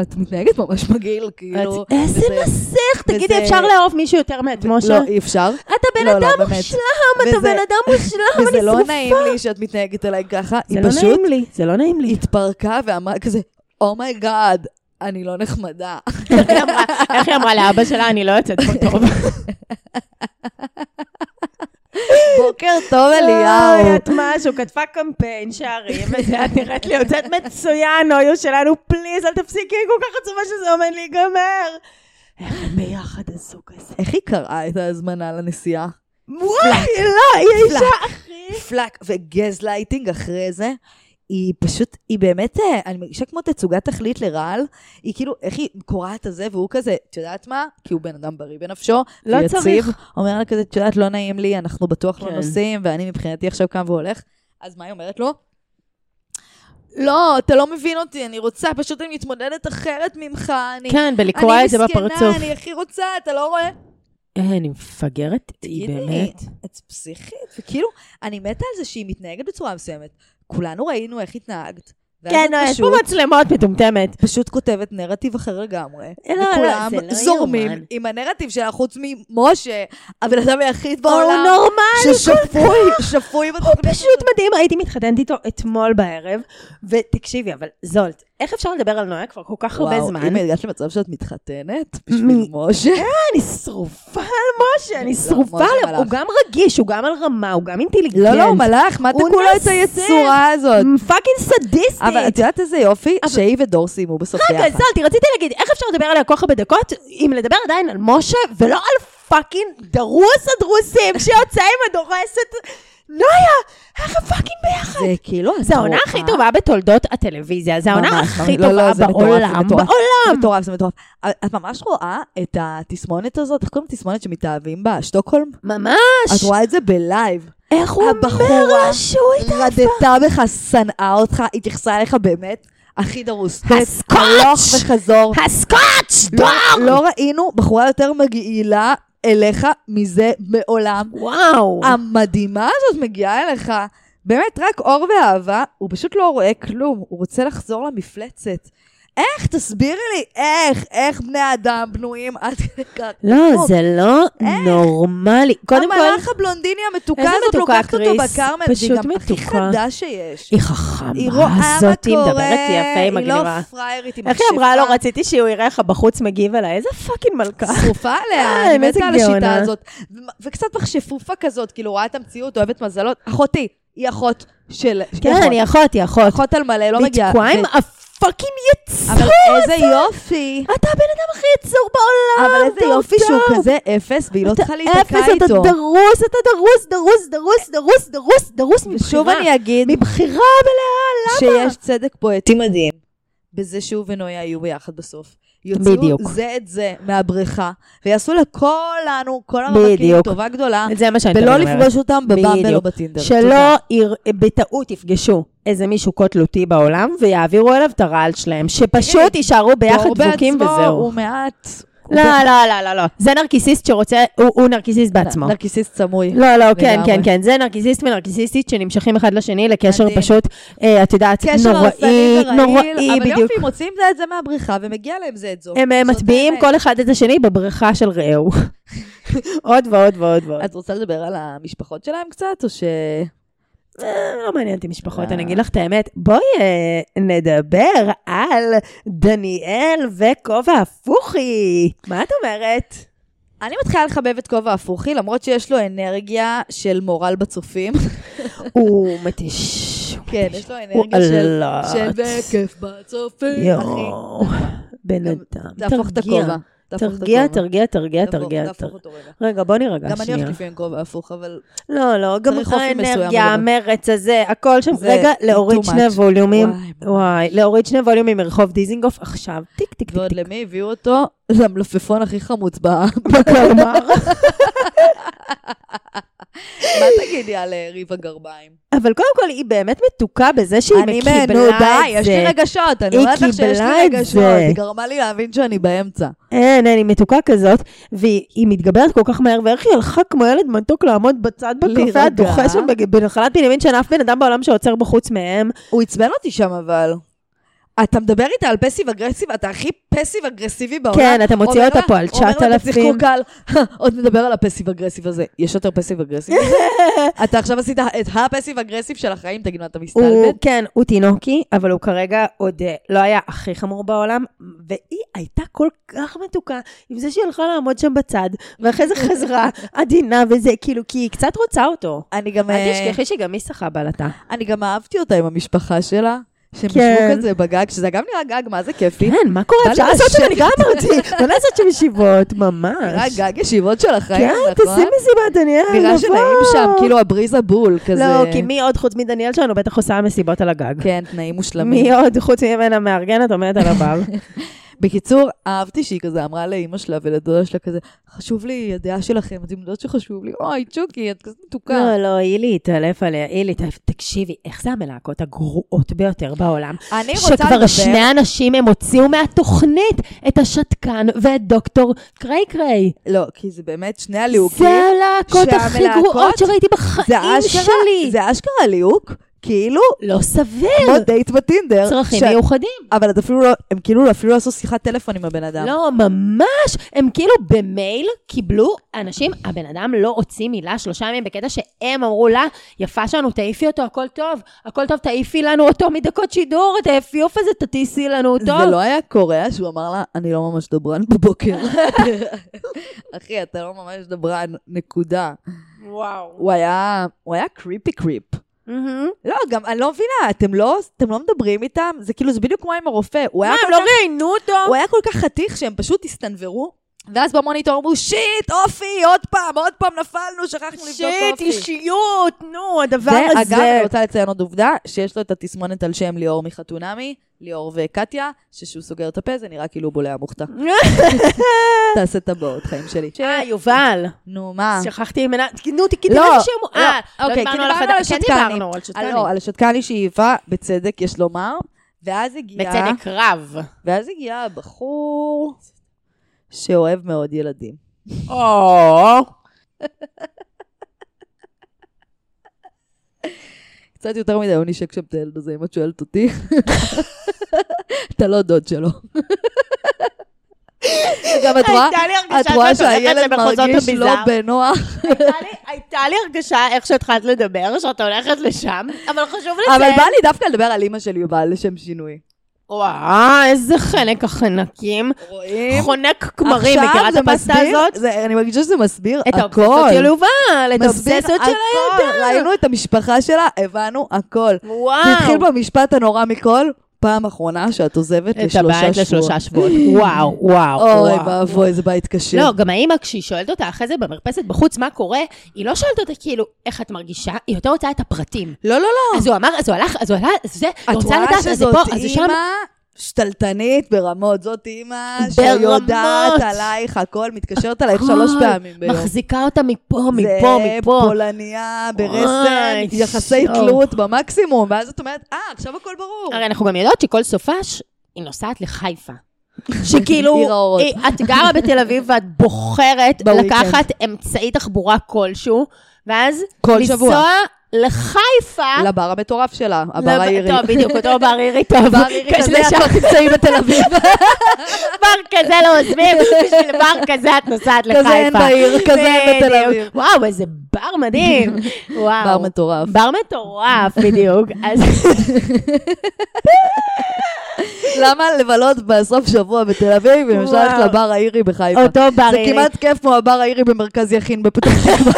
[SPEAKER 1] את מתנהגת ממש מגעיל, כאילו.
[SPEAKER 2] איזה
[SPEAKER 1] וזה-
[SPEAKER 2] מסך, תגידי,
[SPEAKER 1] וזה-
[SPEAKER 2] אפשר לאהוב מישהו יותר מאת משה?
[SPEAKER 1] לא, אי אפשר.
[SPEAKER 2] אתה בן
[SPEAKER 1] לא, לא,
[SPEAKER 2] אדם. מושלם, אתה
[SPEAKER 1] וזה-
[SPEAKER 2] בן אדם מושלם, אני
[SPEAKER 1] וזה לא
[SPEAKER 2] שרופה.
[SPEAKER 1] נעים לי שאת מתנהגת אליי ככה,
[SPEAKER 2] זה
[SPEAKER 1] היא
[SPEAKER 2] לא
[SPEAKER 1] פשוט
[SPEAKER 2] נעים לי, זה לא נעים לי.
[SPEAKER 1] התפרקה ואמרה כזה, oh my God, אני לא נחמדה.
[SPEAKER 2] איך היא אמרה- לאבא שלה, אני לא יוצאת פה טוב.
[SPEAKER 1] בוקר טוב,
[SPEAKER 2] אוי,
[SPEAKER 1] אליהו.
[SPEAKER 2] את משהו, כתבה קמפיין שערים, את נראית לי יוצאת מצוין, אויו שלנו, please, אל תפסיקי, כל כך עצובה שזה עומד להיגמר. איך הם ביחד הזוג הזה?
[SPEAKER 1] איך היא קראה את ההזמנה לנסיעה?
[SPEAKER 2] וואי, לא, היא האישה הכי...
[SPEAKER 1] פלאק וגז לייטינג אחרי זה. היא פשוט, היא באמת, אה, אני מרגישה כמו תצוגת תכלית לרעל. היא כאילו, איך היא קורעת את הזה, והוא כזה, את יודעת מה? כי הוא בן אדם בריא בנפשו.
[SPEAKER 2] לא
[SPEAKER 1] ויציב.
[SPEAKER 2] צריך.
[SPEAKER 1] אומר לה כזה, את יודעת, לא נעים לי, אנחנו בטוח לא
[SPEAKER 2] כן.
[SPEAKER 1] נוסעים, ואני מבחינתי עכשיו קם והולך. אז מה היא אומרת לו? לא, אתה לא מבין אותי, אני רוצה, פשוט אני מתמודדת אחרת ממך. אני,
[SPEAKER 2] כן, בלקרוע את זה
[SPEAKER 1] אני
[SPEAKER 2] בפרצוף.
[SPEAKER 1] מסכנה, אני הכי רוצה, אתה לא רואה?
[SPEAKER 2] אה, אני מפגרת, היא
[SPEAKER 1] תגידי,
[SPEAKER 2] באמת.
[SPEAKER 1] את פסיכית? וכאילו, אני מתה על זה שהיא מתנהגת בצורה מסוימת. כולנו ראינו איך התנהגת.
[SPEAKER 2] כן, לא, יש פה מצלמות מטומטמת.
[SPEAKER 1] פשוט כותבת נרטיב אחר לגמרי.
[SPEAKER 2] לא, לא,
[SPEAKER 1] וכולם
[SPEAKER 2] זה לא
[SPEAKER 1] זורמים
[SPEAKER 2] יאומן.
[SPEAKER 1] עם הנרטיב שלה, חוץ ממשה, הבן אדם היחיד
[SPEAKER 2] הוא
[SPEAKER 1] בעולם,
[SPEAKER 2] נורמלי,
[SPEAKER 1] ששפוי, שפוי
[SPEAKER 2] הוא
[SPEAKER 1] בתוכנית.
[SPEAKER 2] פשוט מדהים, הייתי מתחתנת איתו אתמול בערב, ותקשיבי, אבל זולט, איך אפשר לדבר על נויה כבר כל כך הרבה
[SPEAKER 1] וואו,
[SPEAKER 2] זמן?
[SPEAKER 1] אם הגעת למצב שאת מתחתנת בשביל משה,
[SPEAKER 2] אני שרופה על שאני
[SPEAKER 1] לא,
[SPEAKER 2] שרופה
[SPEAKER 1] משה
[SPEAKER 2] עליו. הוא גם רגיש, הוא גם על רמה, הוא גם אינטליגנט.
[SPEAKER 1] לא, לא, הוא מלאך, מה תקעו לו את. היצורה הזאת?
[SPEAKER 2] fucking סדיסטית.
[SPEAKER 1] אבל את יודעת איזה יופי? שהיא ודור סיימו בסוף
[SPEAKER 2] רגע,
[SPEAKER 1] ביחד.
[SPEAKER 2] סלטי, רציתי להגיד, איך אפשר לדבר עליה כל כך הרבה דקות, אם לדבר עדיין על משה, ולא על fucking דרוס הדרוסים שיוצא עם הדורסת... נויה, איך הם fucking ביחד?
[SPEAKER 1] זה כאילו...
[SPEAKER 2] זה העונה הכי טובה בתולדות הטלוויזיה, זה העונה הכי.
[SPEAKER 1] לא,
[SPEAKER 2] טובה
[SPEAKER 1] לא, זה
[SPEAKER 2] בעולם,
[SPEAKER 1] מטורף. זה
[SPEAKER 2] בעולם.
[SPEAKER 1] מטורף, זה מטורף. את ממש רואה את התסמונת הזאת, איך קוראים לתסמונת שמתאהבים בה? שטוקהולם?
[SPEAKER 2] ממש.
[SPEAKER 1] את רואה את זה בלייב.
[SPEAKER 2] איך הוא אומר לה שהוא התאהבה?
[SPEAKER 1] רדתה בך, שנאה אותך, התייחסה אליך באמת הכי דרוס.
[SPEAKER 2] הסקוץ'!
[SPEAKER 1] הלוך וחזור.
[SPEAKER 2] הסקוץ',
[SPEAKER 1] לא-
[SPEAKER 2] דור!
[SPEAKER 1] לא ראינו בחורה יותר מגעילה אליך מזה מעולם.
[SPEAKER 2] וואו.
[SPEAKER 1] המדהימה הזאת מגיעה אליך. באמת, רק אור ואהבה, הוא פשוט לא רואה כלום, הוא רוצה לחזור למפלצת. איך? תסבירי לי, איך? איך בני אדם בנויים עד כדי כך?
[SPEAKER 2] לא, זה לא נורמלי. קודם כל,
[SPEAKER 1] המלאך הבלונדיני המתוקה הזאת לוקחת אותו? בכרמל, והיא
[SPEAKER 2] פשוט
[SPEAKER 1] גם הכי. חדה שיש.
[SPEAKER 2] היא חכמה
[SPEAKER 1] היא רואה מה
[SPEAKER 2] הזאת, היא מדברת יפה, היא
[SPEAKER 1] היא
[SPEAKER 2] מגניבה.
[SPEAKER 1] לא פריירית, היא
[SPEAKER 2] איך היא אמרה לו,
[SPEAKER 1] מכשפה.
[SPEAKER 2] רציתי שהוא יראה איך בחוץ מגיב אליי, איזה fucking מלכה.
[SPEAKER 1] שרופה
[SPEAKER 2] אה,
[SPEAKER 1] עליה, אני
[SPEAKER 2] איזה
[SPEAKER 1] מתה על השיטה. הזאת. וקצת מכשפופה כזאת, כאילו, רואה את המציאות, אוהבת מזלות. אחותי, היא אחות של...
[SPEAKER 2] כן, היא אחות, היא אחות.
[SPEAKER 1] אחות על מלא, לא
[SPEAKER 2] והיא
[SPEAKER 1] מגיעה.
[SPEAKER 2] תקועה עם
[SPEAKER 1] ה
[SPEAKER 2] fucking יצור
[SPEAKER 1] אבל איזה. יופי.
[SPEAKER 2] אתה הבן אדם הכי יצור בעולם.
[SPEAKER 1] אבל איזה יופי שהוא. כזה אפס, והיא לא
[SPEAKER 2] אתה
[SPEAKER 1] צריכה להיתקע
[SPEAKER 2] אפס, אתה
[SPEAKER 1] איתו.
[SPEAKER 2] דרוס, אתה דרוס, דרוס, דרוס, דרוס, דרוס, דרוס מבחירה.
[SPEAKER 1] ושוב אני אגיד
[SPEAKER 2] מבחירה מלאה, למה?
[SPEAKER 1] שיש צדק פואטי מדהים בזה שהוא ונויה יהיו ביחד בסוף. יוציאו
[SPEAKER 2] בדיוק.
[SPEAKER 1] זה את זה מהבריכה, ויעשו לכולנו, כל המרקים. טובה גדולה,
[SPEAKER 2] זה מה שאני
[SPEAKER 1] ולא. לפגוש אותם בבמבל או. בטינדר.
[SPEAKER 2] שלא. יר- בטעות יפגשו איזה מישהו כה תלותי בעולם, ויעבירו אליו את הרעל שלהם. שפשוט יישארו ביחד
[SPEAKER 1] דור
[SPEAKER 2] דבוקים
[SPEAKER 1] בעצמו
[SPEAKER 2] וזהו.
[SPEAKER 1] הוא מעט...
[SPEAKER 2] לא, לא, לא, לא, לא. זה נרקיסיסט שרוצה, הוא הוא נרקיסיסט בעצמו.
[SPEAKER 1] נרקיסיסט סמוי.
[SPEAKER 2] לא, לא, כן. כן, כן. זה נרקיסיסט ונרקיסיסטית שנמשכים אחד לשני לקשר
[SPEAKER 1] מדהים.
[SPEAKER 2] פשוט, אה, את יודעת, נוראי, נוראי,
[SPEAKER 1] אבל
[SPEAKER 2] בדיוק.
[SPEAKER 1] יופי, מוצאים זה את זה מהבריכה, ומגיע להם זה את זו.
[SPEAKER 2] הם מטביעים. כל אחד את השני בבריכה של רעהו. עוד ועוד ועוד ועוד.
[SPEAKER 1] את רוצה לדבר על המשפחות שלהם קצת, או ש...
[SPEAKER 2] אה, לא מעניין אותי משפחות,
[SPEAKER 1] אה.
[SPEAKER 2] אני אגיד לך את האמת. בואי אה, נדבר על דניאל וכובע הפוכי. מה את אומרת?
[SPEAKER 1] אני מתחילה לחבב את כובע הפוכי, למרות שיש לו אנרגיה של מורל בצופים.
[SPEAKER 2] הוא מתיש.
[SPEAKER 1] כן. יש לו אנרגיה של... של בכיף בצופים, אחי.
[SPEAKER 2] בן אדם. תרגיע.
[SPEAKER 1] תהפוך את הכובע.
[SPEAKER 2] תרגיע, תרגיע, תרגיע.
[SPEAKER 1] תהפוך
[SPEAKER 2] תרגיע.
[SPEAKER 1] אותו רגע.
[SPEAKER 2] רגע, בוא נירגע
[SPEAKER 1] גם אני
[SPEAKER 2] שנייה.
[SPEAKER 1] הולכת לפעמים כובע הפוך, אבל...
[SPEAKER 2] לא, לא, גם האנרגיה. המרץ הזה, הכל שם. רגע, להוריד שני. ווליומים.
[SPEAKER 1] וואי,
[SPEAKER 2] להוריד שני ווליומים מרחוב דיזינגוף עכשיו. טיק, טיק, טיק,
[SPEAKER 1] ועוד. למי הביאו אותו? למלפפון הכי חמוץ ב...
[SPEAKER 2] בקרמר.
[SPEAKER 1] מה תגידי על אה, ריב הגרביים?
[SPEAKER 2] אבל קודם כל, היא באמת מתוקה בזה שהיא
[SPEAKER 1] אני
[SPEAKER 2] מקיבלה את זה.
[SPEAKER 1] די, יש לי רגשות, אני אומרת לך שיש
[SPEAKER 2] קיבלה
[SPEAKER 1] לי רגשות,
[SPEAKER 2] זה.
[SPEAKER 1] היא גרמה לי להבין שאני באמצע.
[SPEAKER 2] אין, אין, היא מתוקה כזאת, והיא היא מתגברת כל כך מהר, ואיך היא הלכה כמו ילד מתוק לעמוד בצד בקפה. הדוחה שם בנחלת בנימין, שאין אף בן אדם בעולם שעוצר בו חוץ מהם.
[SPEAKER 1] הוא עצבן אותי שם אבל. אתה מדבר איתה על passive aggressive, אתה הכי passive אגרסיבי בעולם.
[SPEAKER 2] כן, אתה מוציא אותה פה על
[SPEAKER 1] אומר לה,
[SPEAKER 2] 9,000.
[SPEAKER 1] קל, עוד נדבר על ה passive aggressive הזה. יש יותר passive aggressive מזה? אתה עכשיו עשית את ה passive aggressive של החיים, תגיד מה, אתה מסתלבט?
[SPEAKER 2] כן, הוא תינוקי, אבל הוא כרגע עוד אה, לא היה הכי חמור בעולם, והיא הייתה כל כך מתוקה עם זה שהיא הלכה לעמוד שם בצד, ואחרי זה חזרה עדינה וזה, כאילו, כי היא קצת רוצה אותו.
[SPEAKER 1] אני גם...
[SPEAKER 2] אל
[SPEAKER 1] אה,
[SPEAKER 2] תשכחי שגם היא שחה בעלתה.
[SPEAKER 1] אני גם אהבתי אותה עם המשפחה שלה. שהם
[SPEAKER 2] כן.
[SPEAKER 1] ישבו כזה בגג, שזה גם נראה גג, מה זה כיפי.
[SPEAKER 2] כן, מה קורה? אפשר לעשות שם. אני גם אמרתי, בוא לעשות שם ישיבות,
[SPEAKER 1] נראה
[SPEAKER 2] ממש.
[SPEAKER 1] גג ישיבות של החיים,
[SPEAKER 2] כן,
[SPEAKER 1] נכון?
[SPEAKER 2] תעשי מסיבת דניאל,
[SPEAKER 1] נראה
[SPEAKER 2] נבוא.
[SPEAKER 1] שנעים שם, כאילו הבריזה בול, כזה.
[SPEAKER 2] לא, כי מי עוד חוץ מדניאל שלנו בטח עושה מסיבות על הגג.
[SPEAKER 1] כן, תנאים מושלמים.
[SPEAKER 2] מי עוד חוץ ממנה מארגנת עומדת על הבר.
[SPEAKER 1] בקיצור, אהבתי שהיא כזה אמרה לאימא שלה ולדודה שלה כזה, חשוב לי הדעה שלכם, אתם יודעות שחשוב לי, אוי, צ'וקי, את כזה מתוקה.
[SPEAKER 2] לא, לא, אילי התעלף עליה, אילי, תקשיבי, איך זה המלהקות הגרועות ביותר בעולם?
[SPEAKER 1] אני רוצה
[SPEAKER 2] שכבר
[SPEAKER 1] לדבר,
[SPEAKER 2] שני אנשים הם הוציאו מהתוכנית את השתקן ואת דוקטור קריי קריי.
[SPEAKER 1] לא, כי זה באמת שני הליהוקים.
[SPEAKER 2] זה הלהקות הכי גרועות שראיתי בחיים שלי.
[SPEAKER 1] זה אשכרה ליהוק, כאילו,
[SPEAKER 2] לא סביר.
[SPEAKER 1] כמו דייט בטינדר.
[SPEAKER 2] צרכים
[SPEAKER 1] ש-
[SPEAKER 2] מיוחדים.
[SPEAKER 1] אבל את אפילו לא, הם כאילו אפילו לא עשו שיחת טלפון עם הבן אדם.
[SPEAKER 2] לא, ממש. הם כאילו במייל קיבלו אנשים, הבן אדם לא הוציא מילה שלושה ימים בקטע שהם אמרו לה, יפה שלנו, תעיפי אותו, הכל טוב, הכל טוב, תעיפי לנו אותו מדקות שידור, את היפיוף הזה, תטיסי לנו אותו.
[SPEAKER 1] זה לא היה קורה שהוא אמר לה, אני לא ממש דברן בבוקר. אחי, אתה לא ממש דברן, נקודה.
[SPEAKER 2] וואו.
[SPEAKER 1] הוא היה, הוא היה קריפי קריפ.
[SPEAKER 2] מהמם.
[SPEAKER 1] לא, גם, אני לא מבינה, אתם לא, אתם לא מדברים איתם? זה כאילו, זה בדיוק כמו עם הרופא. הוא היה
[SPEAKER 2] מה, הם לא
[SPEAKER 1] כך-
[SPEAKER 2] ראיינו אותו?
[SPEAKER 1] הוא היה כל כך חתיך שהם פשוט הסתנוורו, ואז במוניטור אמרו, שיט, אופי, עוד פעם, עוד פעם נפלנו, שכחנו לבדוק
[SPEAKER 2] שיט,
[SPEAKER 1] אופי.
[SPEAKER 2] אישיות, נו, הדבר
[SPEAKER 1] ואגב,
[SPEAKER 2] הזה.
[SPEAKER 1] אני רוצה לציין עוד עובדה, שיש לו את התסמונת על שם ליאור מחתונמי, ליאור וקטיה, שכשהוא סוגר את הפה זה נראה כאילו הוא בולע מוכתה. תעשה את הבאות, חיים שלי.
[SPEAKER 2] אה, יובל.
[SPEAKER 1] נו, מה?
[SPEAKER 2] שכחתי ממנה, נו, תגידי
[SPEAKER 1] לא,
[SPEAKER 2] לנו שם. אה,
[SPEAKER 1] לא,
[SPEAKER 2] לא
[SPEAKER 1] אוקיי,
[SPEAKER 2] דיברנו
[SPEAKER 1] כי
[SPEAKER 2] על
[SPEAKER 1] דיברנו
[SPEAKER 2] החדש.
[SPEAKER 1] על
[SPEAKER 2] כן
[SPEAKER 1] השתקני.
[SPEAKER 2] דיברנו על
[SPEAKER 1] אה,
[SPEAKER 2] שתקני.
[SPEAKER 1] לא, על השתקני שהיווה, בצדק, יש לומר, ואז הגיע...
[SPEAKER 2] בצדק רב.
[SPEAKER 1] ואז הגיע בחור שאוהב מאוד ילדים.
[SPEAKER 2] או,
[SPEAKER 1] קצת יותר מדי הוא נשק שם את הילד הזה, אם את שואלת אותי. אתה לא דוד שלו. גם את רואה, את רואה שהילד מרגיש לא. בנוח.
[SPEAKER 2] הייתה לי הרגשה איך שהתחלת לדבר, שאת הולכת לשם, אבל חשוב לציין.
[SPEAKER 1] אבל בא לי דווקא לדבר על אימא של יובל לשם שינוי.
[SPEAKER 2] וואו, איזה חנק החנקים.
[SPEAKER 1] רואים?
[SPEAKER 2] חונק כמרים, מכירה את הפסטה הזאת?
[SPEAKER 1] זה- אני מרגישה שזה מסביר
[SPEAKER 2] את
[SPEAKER 1] הכל.
[SPEAKER 2] האובססיות של יובל, את האובססיות של. הילדה.
[SPEAKER 1] ראינו את המשפחה שלה, הבנו הכל.
[SPEAKER 2] וואו.
[SPEAKER 1] זה התחיל במשפט הנורא מכל, פעם אחרונה שאת עוזבת
[SPEAKER 2] את
[SPEAKER 1] לשלושה
[SPEAKER 2] הבית
[SPEAKER 1] שבועות.
[SPEAKER 2] לשלושה שבועות. וואו, וואו,
[SPEAKER 1] אוי. ואבוי, איזה בית קשה.
[SPEAKER 2] לא, גם האמא, כשהיא שואלת אותה אחרי זה במרפסת בחוץ מה קורה, היא לא שואלת אותה כאילו, איך את מרגישה, היא יותר רוצה את הפרטים.
[SPEAKER 1] לא, לא, לא.
[SPEAKER 2] אז הוא אמר, אז הוא הלך, אז הוא עלה, אז זה,
[SPEAKER 1] את
[SPEAKER 2] רוצה
[SPEAKER 1] רואה
[SPEAKER 2] לדעת, אז זה
[SPEAKER 1] שזאת
[SPEAKER 2] פה, אז זה שם.
[SPEAKER 1] אימא שתלטנית ברמות. זאת אימא. שיודעת עלייך הכל, מתקשרת עלייך שלוש. פעמים ביום.
[SPEAKER 2] מחזיקה אותה מפה, מפה,
[SPEAKER 1] זה
[SPEAKER 2] מפה.
[SPEAKER 1] פולניה ברסן, יחסי. תלות במקסימום, ואז את אומרת, אה, עכשיו הכל ברור.
[SPEAKER 2] הרי אנחנו גם יודעות שכל סופש, היא נוסעת לחיפה. שכאילו. היא- את גרה בתל אביב ואת בוחרת. לקחת אמצעי תחבורה כלשהו, ואז
[SPEAKER 1] כל
[SPEAKER 2] לנסוע
[SPEAKER 1] שבוע.
[SPEAKER 2] לחיפה.
[SPEAKER 1] לבר המטורף שלה, הבר העירי.
[SPEAKER 2] טוב, בדיוק, אותו בר עירי טוב.
[SPEAKER 1] בר עירי כזה לא תמצאי בתל אביב.
[SPEAKER 2] בר כזה לא עוזבים, בשביל בר כזה את נוסעת לחיפה.
[SPEAKER 1] כזה אין בעיר, כזה אין בתל. אביב.
[SPEAKER 2] וואו, איזה בר מדהים. וואו.
[SPEAKER 1] בר מטורף.
[SPEAKER 2] בר מטורף, בדיוק.
[SPEAKER 1] למה לבלות בסוף שבוע בתל אביב, אם אפשר ללכת. לבר העירי בחיפה?
[SPEAKER 2] אותו בר
[SPEAKER 1] זה
[SPEAKER 2] עירי.
[SPEAKER 1] כמעט כיף כמו הבר העירי במרכז יכין בפתח תקווה.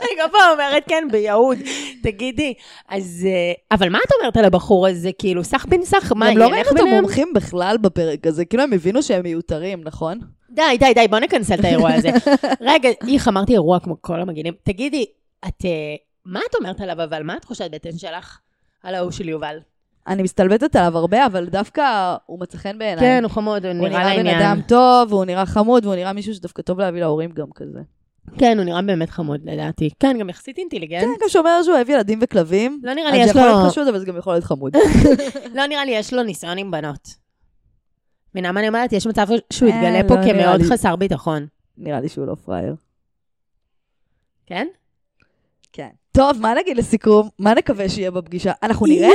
[SPEAKER 2] אני כל פעם אומרת כן, ביהוד. תגידי, אז... אה, אבל מה את אומרת על הבחור הזה? כאילו, סך בן סך, מה,
[SPEAKER 1] גם לא
[SPEAKER 2] ילך
[SPEAKER 1] ראינו את
[SPEAKER 2] ביניהם?
[SPEAKER 1] המומחים בכלל בפרק הזה, כאילו הם הבינו שהם מיותרים, נכון?
[SPEAKER 2] די, די, די, בוא נכנסל את האירוע הזה. רגע, איך אמרתי אירוע כמו כל המגעילים. תגידי, את... אה, מה את אומרת עליו, אבל מה התחושת בטן שלך על ההוא של יובל?
[SPEAKER 1] אני מסתלבטת עליו הרבה, אבל דווקא הוא מצא חן בעיניי.
[SPEAKER 2] כן, הוא חמוד, הוא
[SPEAKER 1] הוא
[SPEAKER 2] נראה
[SPEAKER 1] נראה בן
[SPEAKER 2] לעניין.
[SPEAKER 1] אדם טוב, והוא נראה חמוד, והוא נראה מישהו שדווקא טוב להביא להורים גם כזה.
[SPEAKER 2] כן, הוא נראה באמת חמוד לדעתי. כן, גם יחסית אינטליגנט.
[SPEAKER 1] כן, גם שאומר שהוא אוהב ילדים וכלבים.
[SPEAKER 2] לא נראה לי,
[SPEAKER 1] זה
[SPEAKER 2] יש
[SPEAKER 1] יכול
[SPEAKER 2] לו...
[SPEAKER 1] להיות חשוד, אבל זה גם יכול להיות חמוד.
[SPEAKER 2] לא נראה לי, יש לו ניסיון עם בנות. מבינה מה אני אומרת? יש מצב שהוא
[SPEAKER 1] אה,
[SPEAKER 2] יתגלה פה
[SPEAKER 1] לא נראה
[SPEAKER 2] כמאוד. חסר ביטחון.
[SPEAKER 1] נראה לי שהוא לא פראייר.
[SPEAKER 2] כן?
[SPEAKER 1] כן. טוב, מה נגיד לסיכום? מה נקווה שיהיה בפגישה? אנחנו נראה...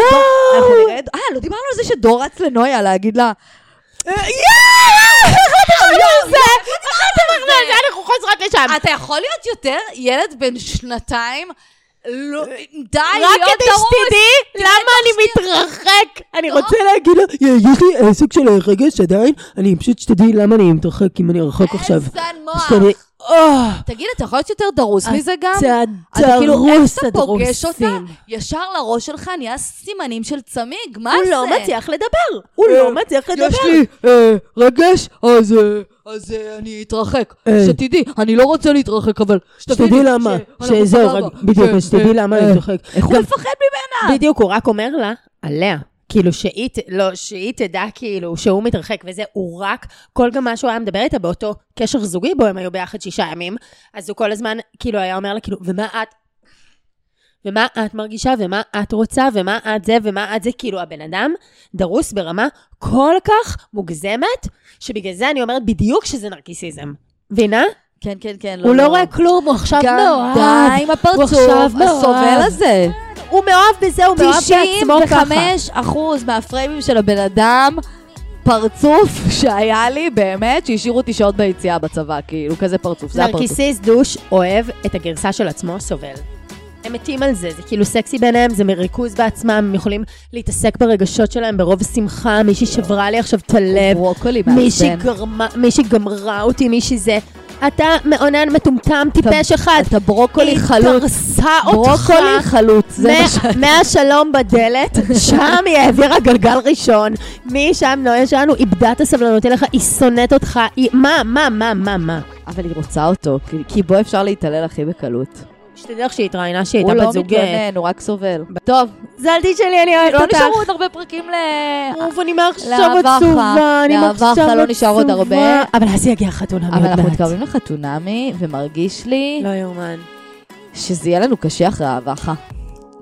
[SPEAKER 1] אנחנו נראה... אה, לא דיברנו על זה שדור רץ לנויה להגיד לה...
[SPEAKER 2] אנחנו חוזרות לשם.
[SPEAKER 3] אתה יכול להיות יותר ילד בן שנתיים? לא, די
[SPEAKER 2] רק
[SPEAKER 3] להיות
[SPEAKER 2] כדי
[SPEAKER 3] דרוס.
[SPEAKER 2] שתדעי למה אני מתרחק. אני. רוצה להגיד לה,
[SPEAKER 4] יש לי סוג של רגש עדיין, אני פשוט שתדעי למה אני מתרחק אם אני רחוק עכשיו.
[SPEAKER 3] איזה מוח.
[SPEAKER 4] אה,
[SPEAKER 3] תגיד, אתה יכול להיות יותר דרוס מזה גם?
[SPEAKER 2] אתה
[SPEAKER 3] אתה כאילו, איך
[SPEAKER 2] דרוס
[SPEAKER 3] אתה פוגש אותה. ישר לראש שלך נהיה סימנים של צמיג, מה
[SPEAKER 2] הוא
[SPEAKER 3] זה?
[SPEAKER 2] לא מצליח לדבר. הוא
[SPEAKER 1] אה,
[SPEAKER 2] לא מצליח לדבר.
[SPEAKER 1] יש לי אה, רגש, אז אה, אז אה, אני אתרחק.
[SPEAKER 4] אה.
[SPEAKER 1] שתדעי, אני לא רוצה להתרחק, אבל
[SPEAKER 4] שתדעי למה, שזהו, בדיוק, שתדעי
[SPEAKER 1] אה,
[SPEAKER 4] למה
[SPEAKER 1] אה.
[SPEAKER 4] אני מתרחק.
[SPEAKER 1] איך הוא מפחד ממנה?
[SPEAKER 2] בדיוק, הוא רק אומר לה, עליה. כאילו שהיא, לא, שהיא תדע כאילו שהוא מתרחק וזה, הוא רק, כל גם מה שהוא היה מדבר איתה באותו קשר זוגי בו הם היו ביחד שישה ימים, אז הוא כל הזמן כאילו היה אומר לה כאילו, ומה את, ומה את מרגישה, ומה את רוצה, ומה את זה, ומה את זה, כאילו הבן אדם דרוס ברמה כל כך מוגזמת, שבגלל זה אני אומרת בדיוק שזה נרקיסיזם. מבינה?
[SPEAKER 1] כן, כן, כן.
[SPEAKER 2] הוא לא רואה כלום, הוא עכשיו
[SPEAKER 1] גם
[SPEAKER 2] מאוהב.
[SPEAKER 1] די עם הפרצוף. הסובל הזה.
[SPEAKER 2] הוא מאוהב בזה, הוא מאוהב בעצמו ככה.
[SPEAKER 1] 95 אחוז מהפריימים של הבן אדם, פרצוף שהיה לי, באמת, שהשאירו אותי שעות ביציאה בצבא, כאילו, כזה פרצוף, זה הפרצוף.
[SPEAKER 2] נרקיסיסט דוש אוהב את הגרסה של עצמו, סובל. הם מתים על זה, זה כאילו סקסי ביניהם, זה מריכוז בעצמם, הם יכולים להתעסק ברגשות שלהם ברוב שמחה, מישהי שברה לי עכשיו את הלב,
[SPEAKER 1] ברוקולי
[SPEAKER 2] מישהי
[SPEAKER 1] מעצבן.
[SPEAKER 2] גרמה, מישהי גמרה אותי, מישהי זה. אתה מאונן מטומטם, טיפש אחד.
[SPEAKER 1] אתה ברוקולי
[SPEAKER 2] היא
[SPEAKER 1] חלוץ.
[SPEAKER 2] דרסה אותך.
[SPEAKER 1] ברוקולי חלוץ, זה מה ש...
[SPEAKER 2] מה- מהשלום בדלת, שם היא העבירה גלגל ראשון. משם נויה שלנו איבדה את הסבלנות אליך, היא שונאת אותך, היא... מה, מה, מה, מה, מה?
[SPEAKER 1] אבל היא רוצה אותו, כי בו אפשר להתעלל הכי בקלות.
[SPEAKER 2] שתדע לך שהיא התראיינה שהיא
[SPEAKER 1] הוא
[SPEAKER 2] הייתה
[SPEAKER 1] לא
[SPEAKER 2] בת זוג... אה,
[SPEAKER 1] מתלונן, הוא רק סובל. טוב,
[SPEAKER 2] זלתי שלי, אני אוהבת
[SPEAKER 1] לא
[SPEAKER 2] אותך.
[SPEAKER 1] נשארו עוד הרבה פרקים ל...
[SPEAKER 2] אוף, אני מעכשיו עצובה. אני
[SPEAKER 1] לאהבה
[SPEAKER 2] מעכשיו
[SPEAKER 1] לך לא נשאר עוד
[SPEAKER 2] עצובה.
[SPEAKER 1] הרבה.
[SPEAKER 2] אבל אז יגיע החתונה
[SPEAKER 1] אבל
[SPEAKER 2] מאוד
[SPEAKER 1] אנחנו
[SPEAKER 2] מעט.
[SPEAKER 1] מתקרבים לחתונמי, ומרגיש לי
[SPEAKER 2] לא יאומן.
[SPEAKER 1] שזה יהיה לנו קשה אחרי האהבה.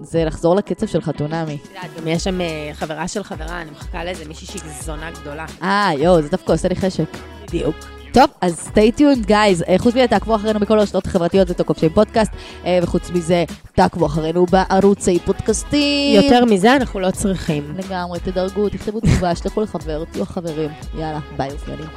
[SPEAKER 1] זה לחזור לקצב של חתונמי.
[SPEAKER 2] את יודעת, גם יש שם אה, חברה של חברה, אני מחכה לאיזה מישהי שהיא זונה גדולה.
[SPEAKER 1] אה, יואו, זה דווקא עושה לי חשק.
[SPEAKER 2] בדיוק.
[SPEAKER 1] טוב, אז stay tuned, guys. אה, חוץ מזה, תעקבו אחרינו בכל הרשתות החברתיות ותוקף של פודקאסט, אה, וחוץ מזה, תעקבו אחרינו בערוצי פודקאסטים.
[SPEAKER 2] יותר מזה אנחנו לא צריכים.
[SPEAKER 1] לגמרי, תדרגו, תכתבו תגובה, שלחו לחבר, תהיו חברים. יאללה, ביי אופיונים.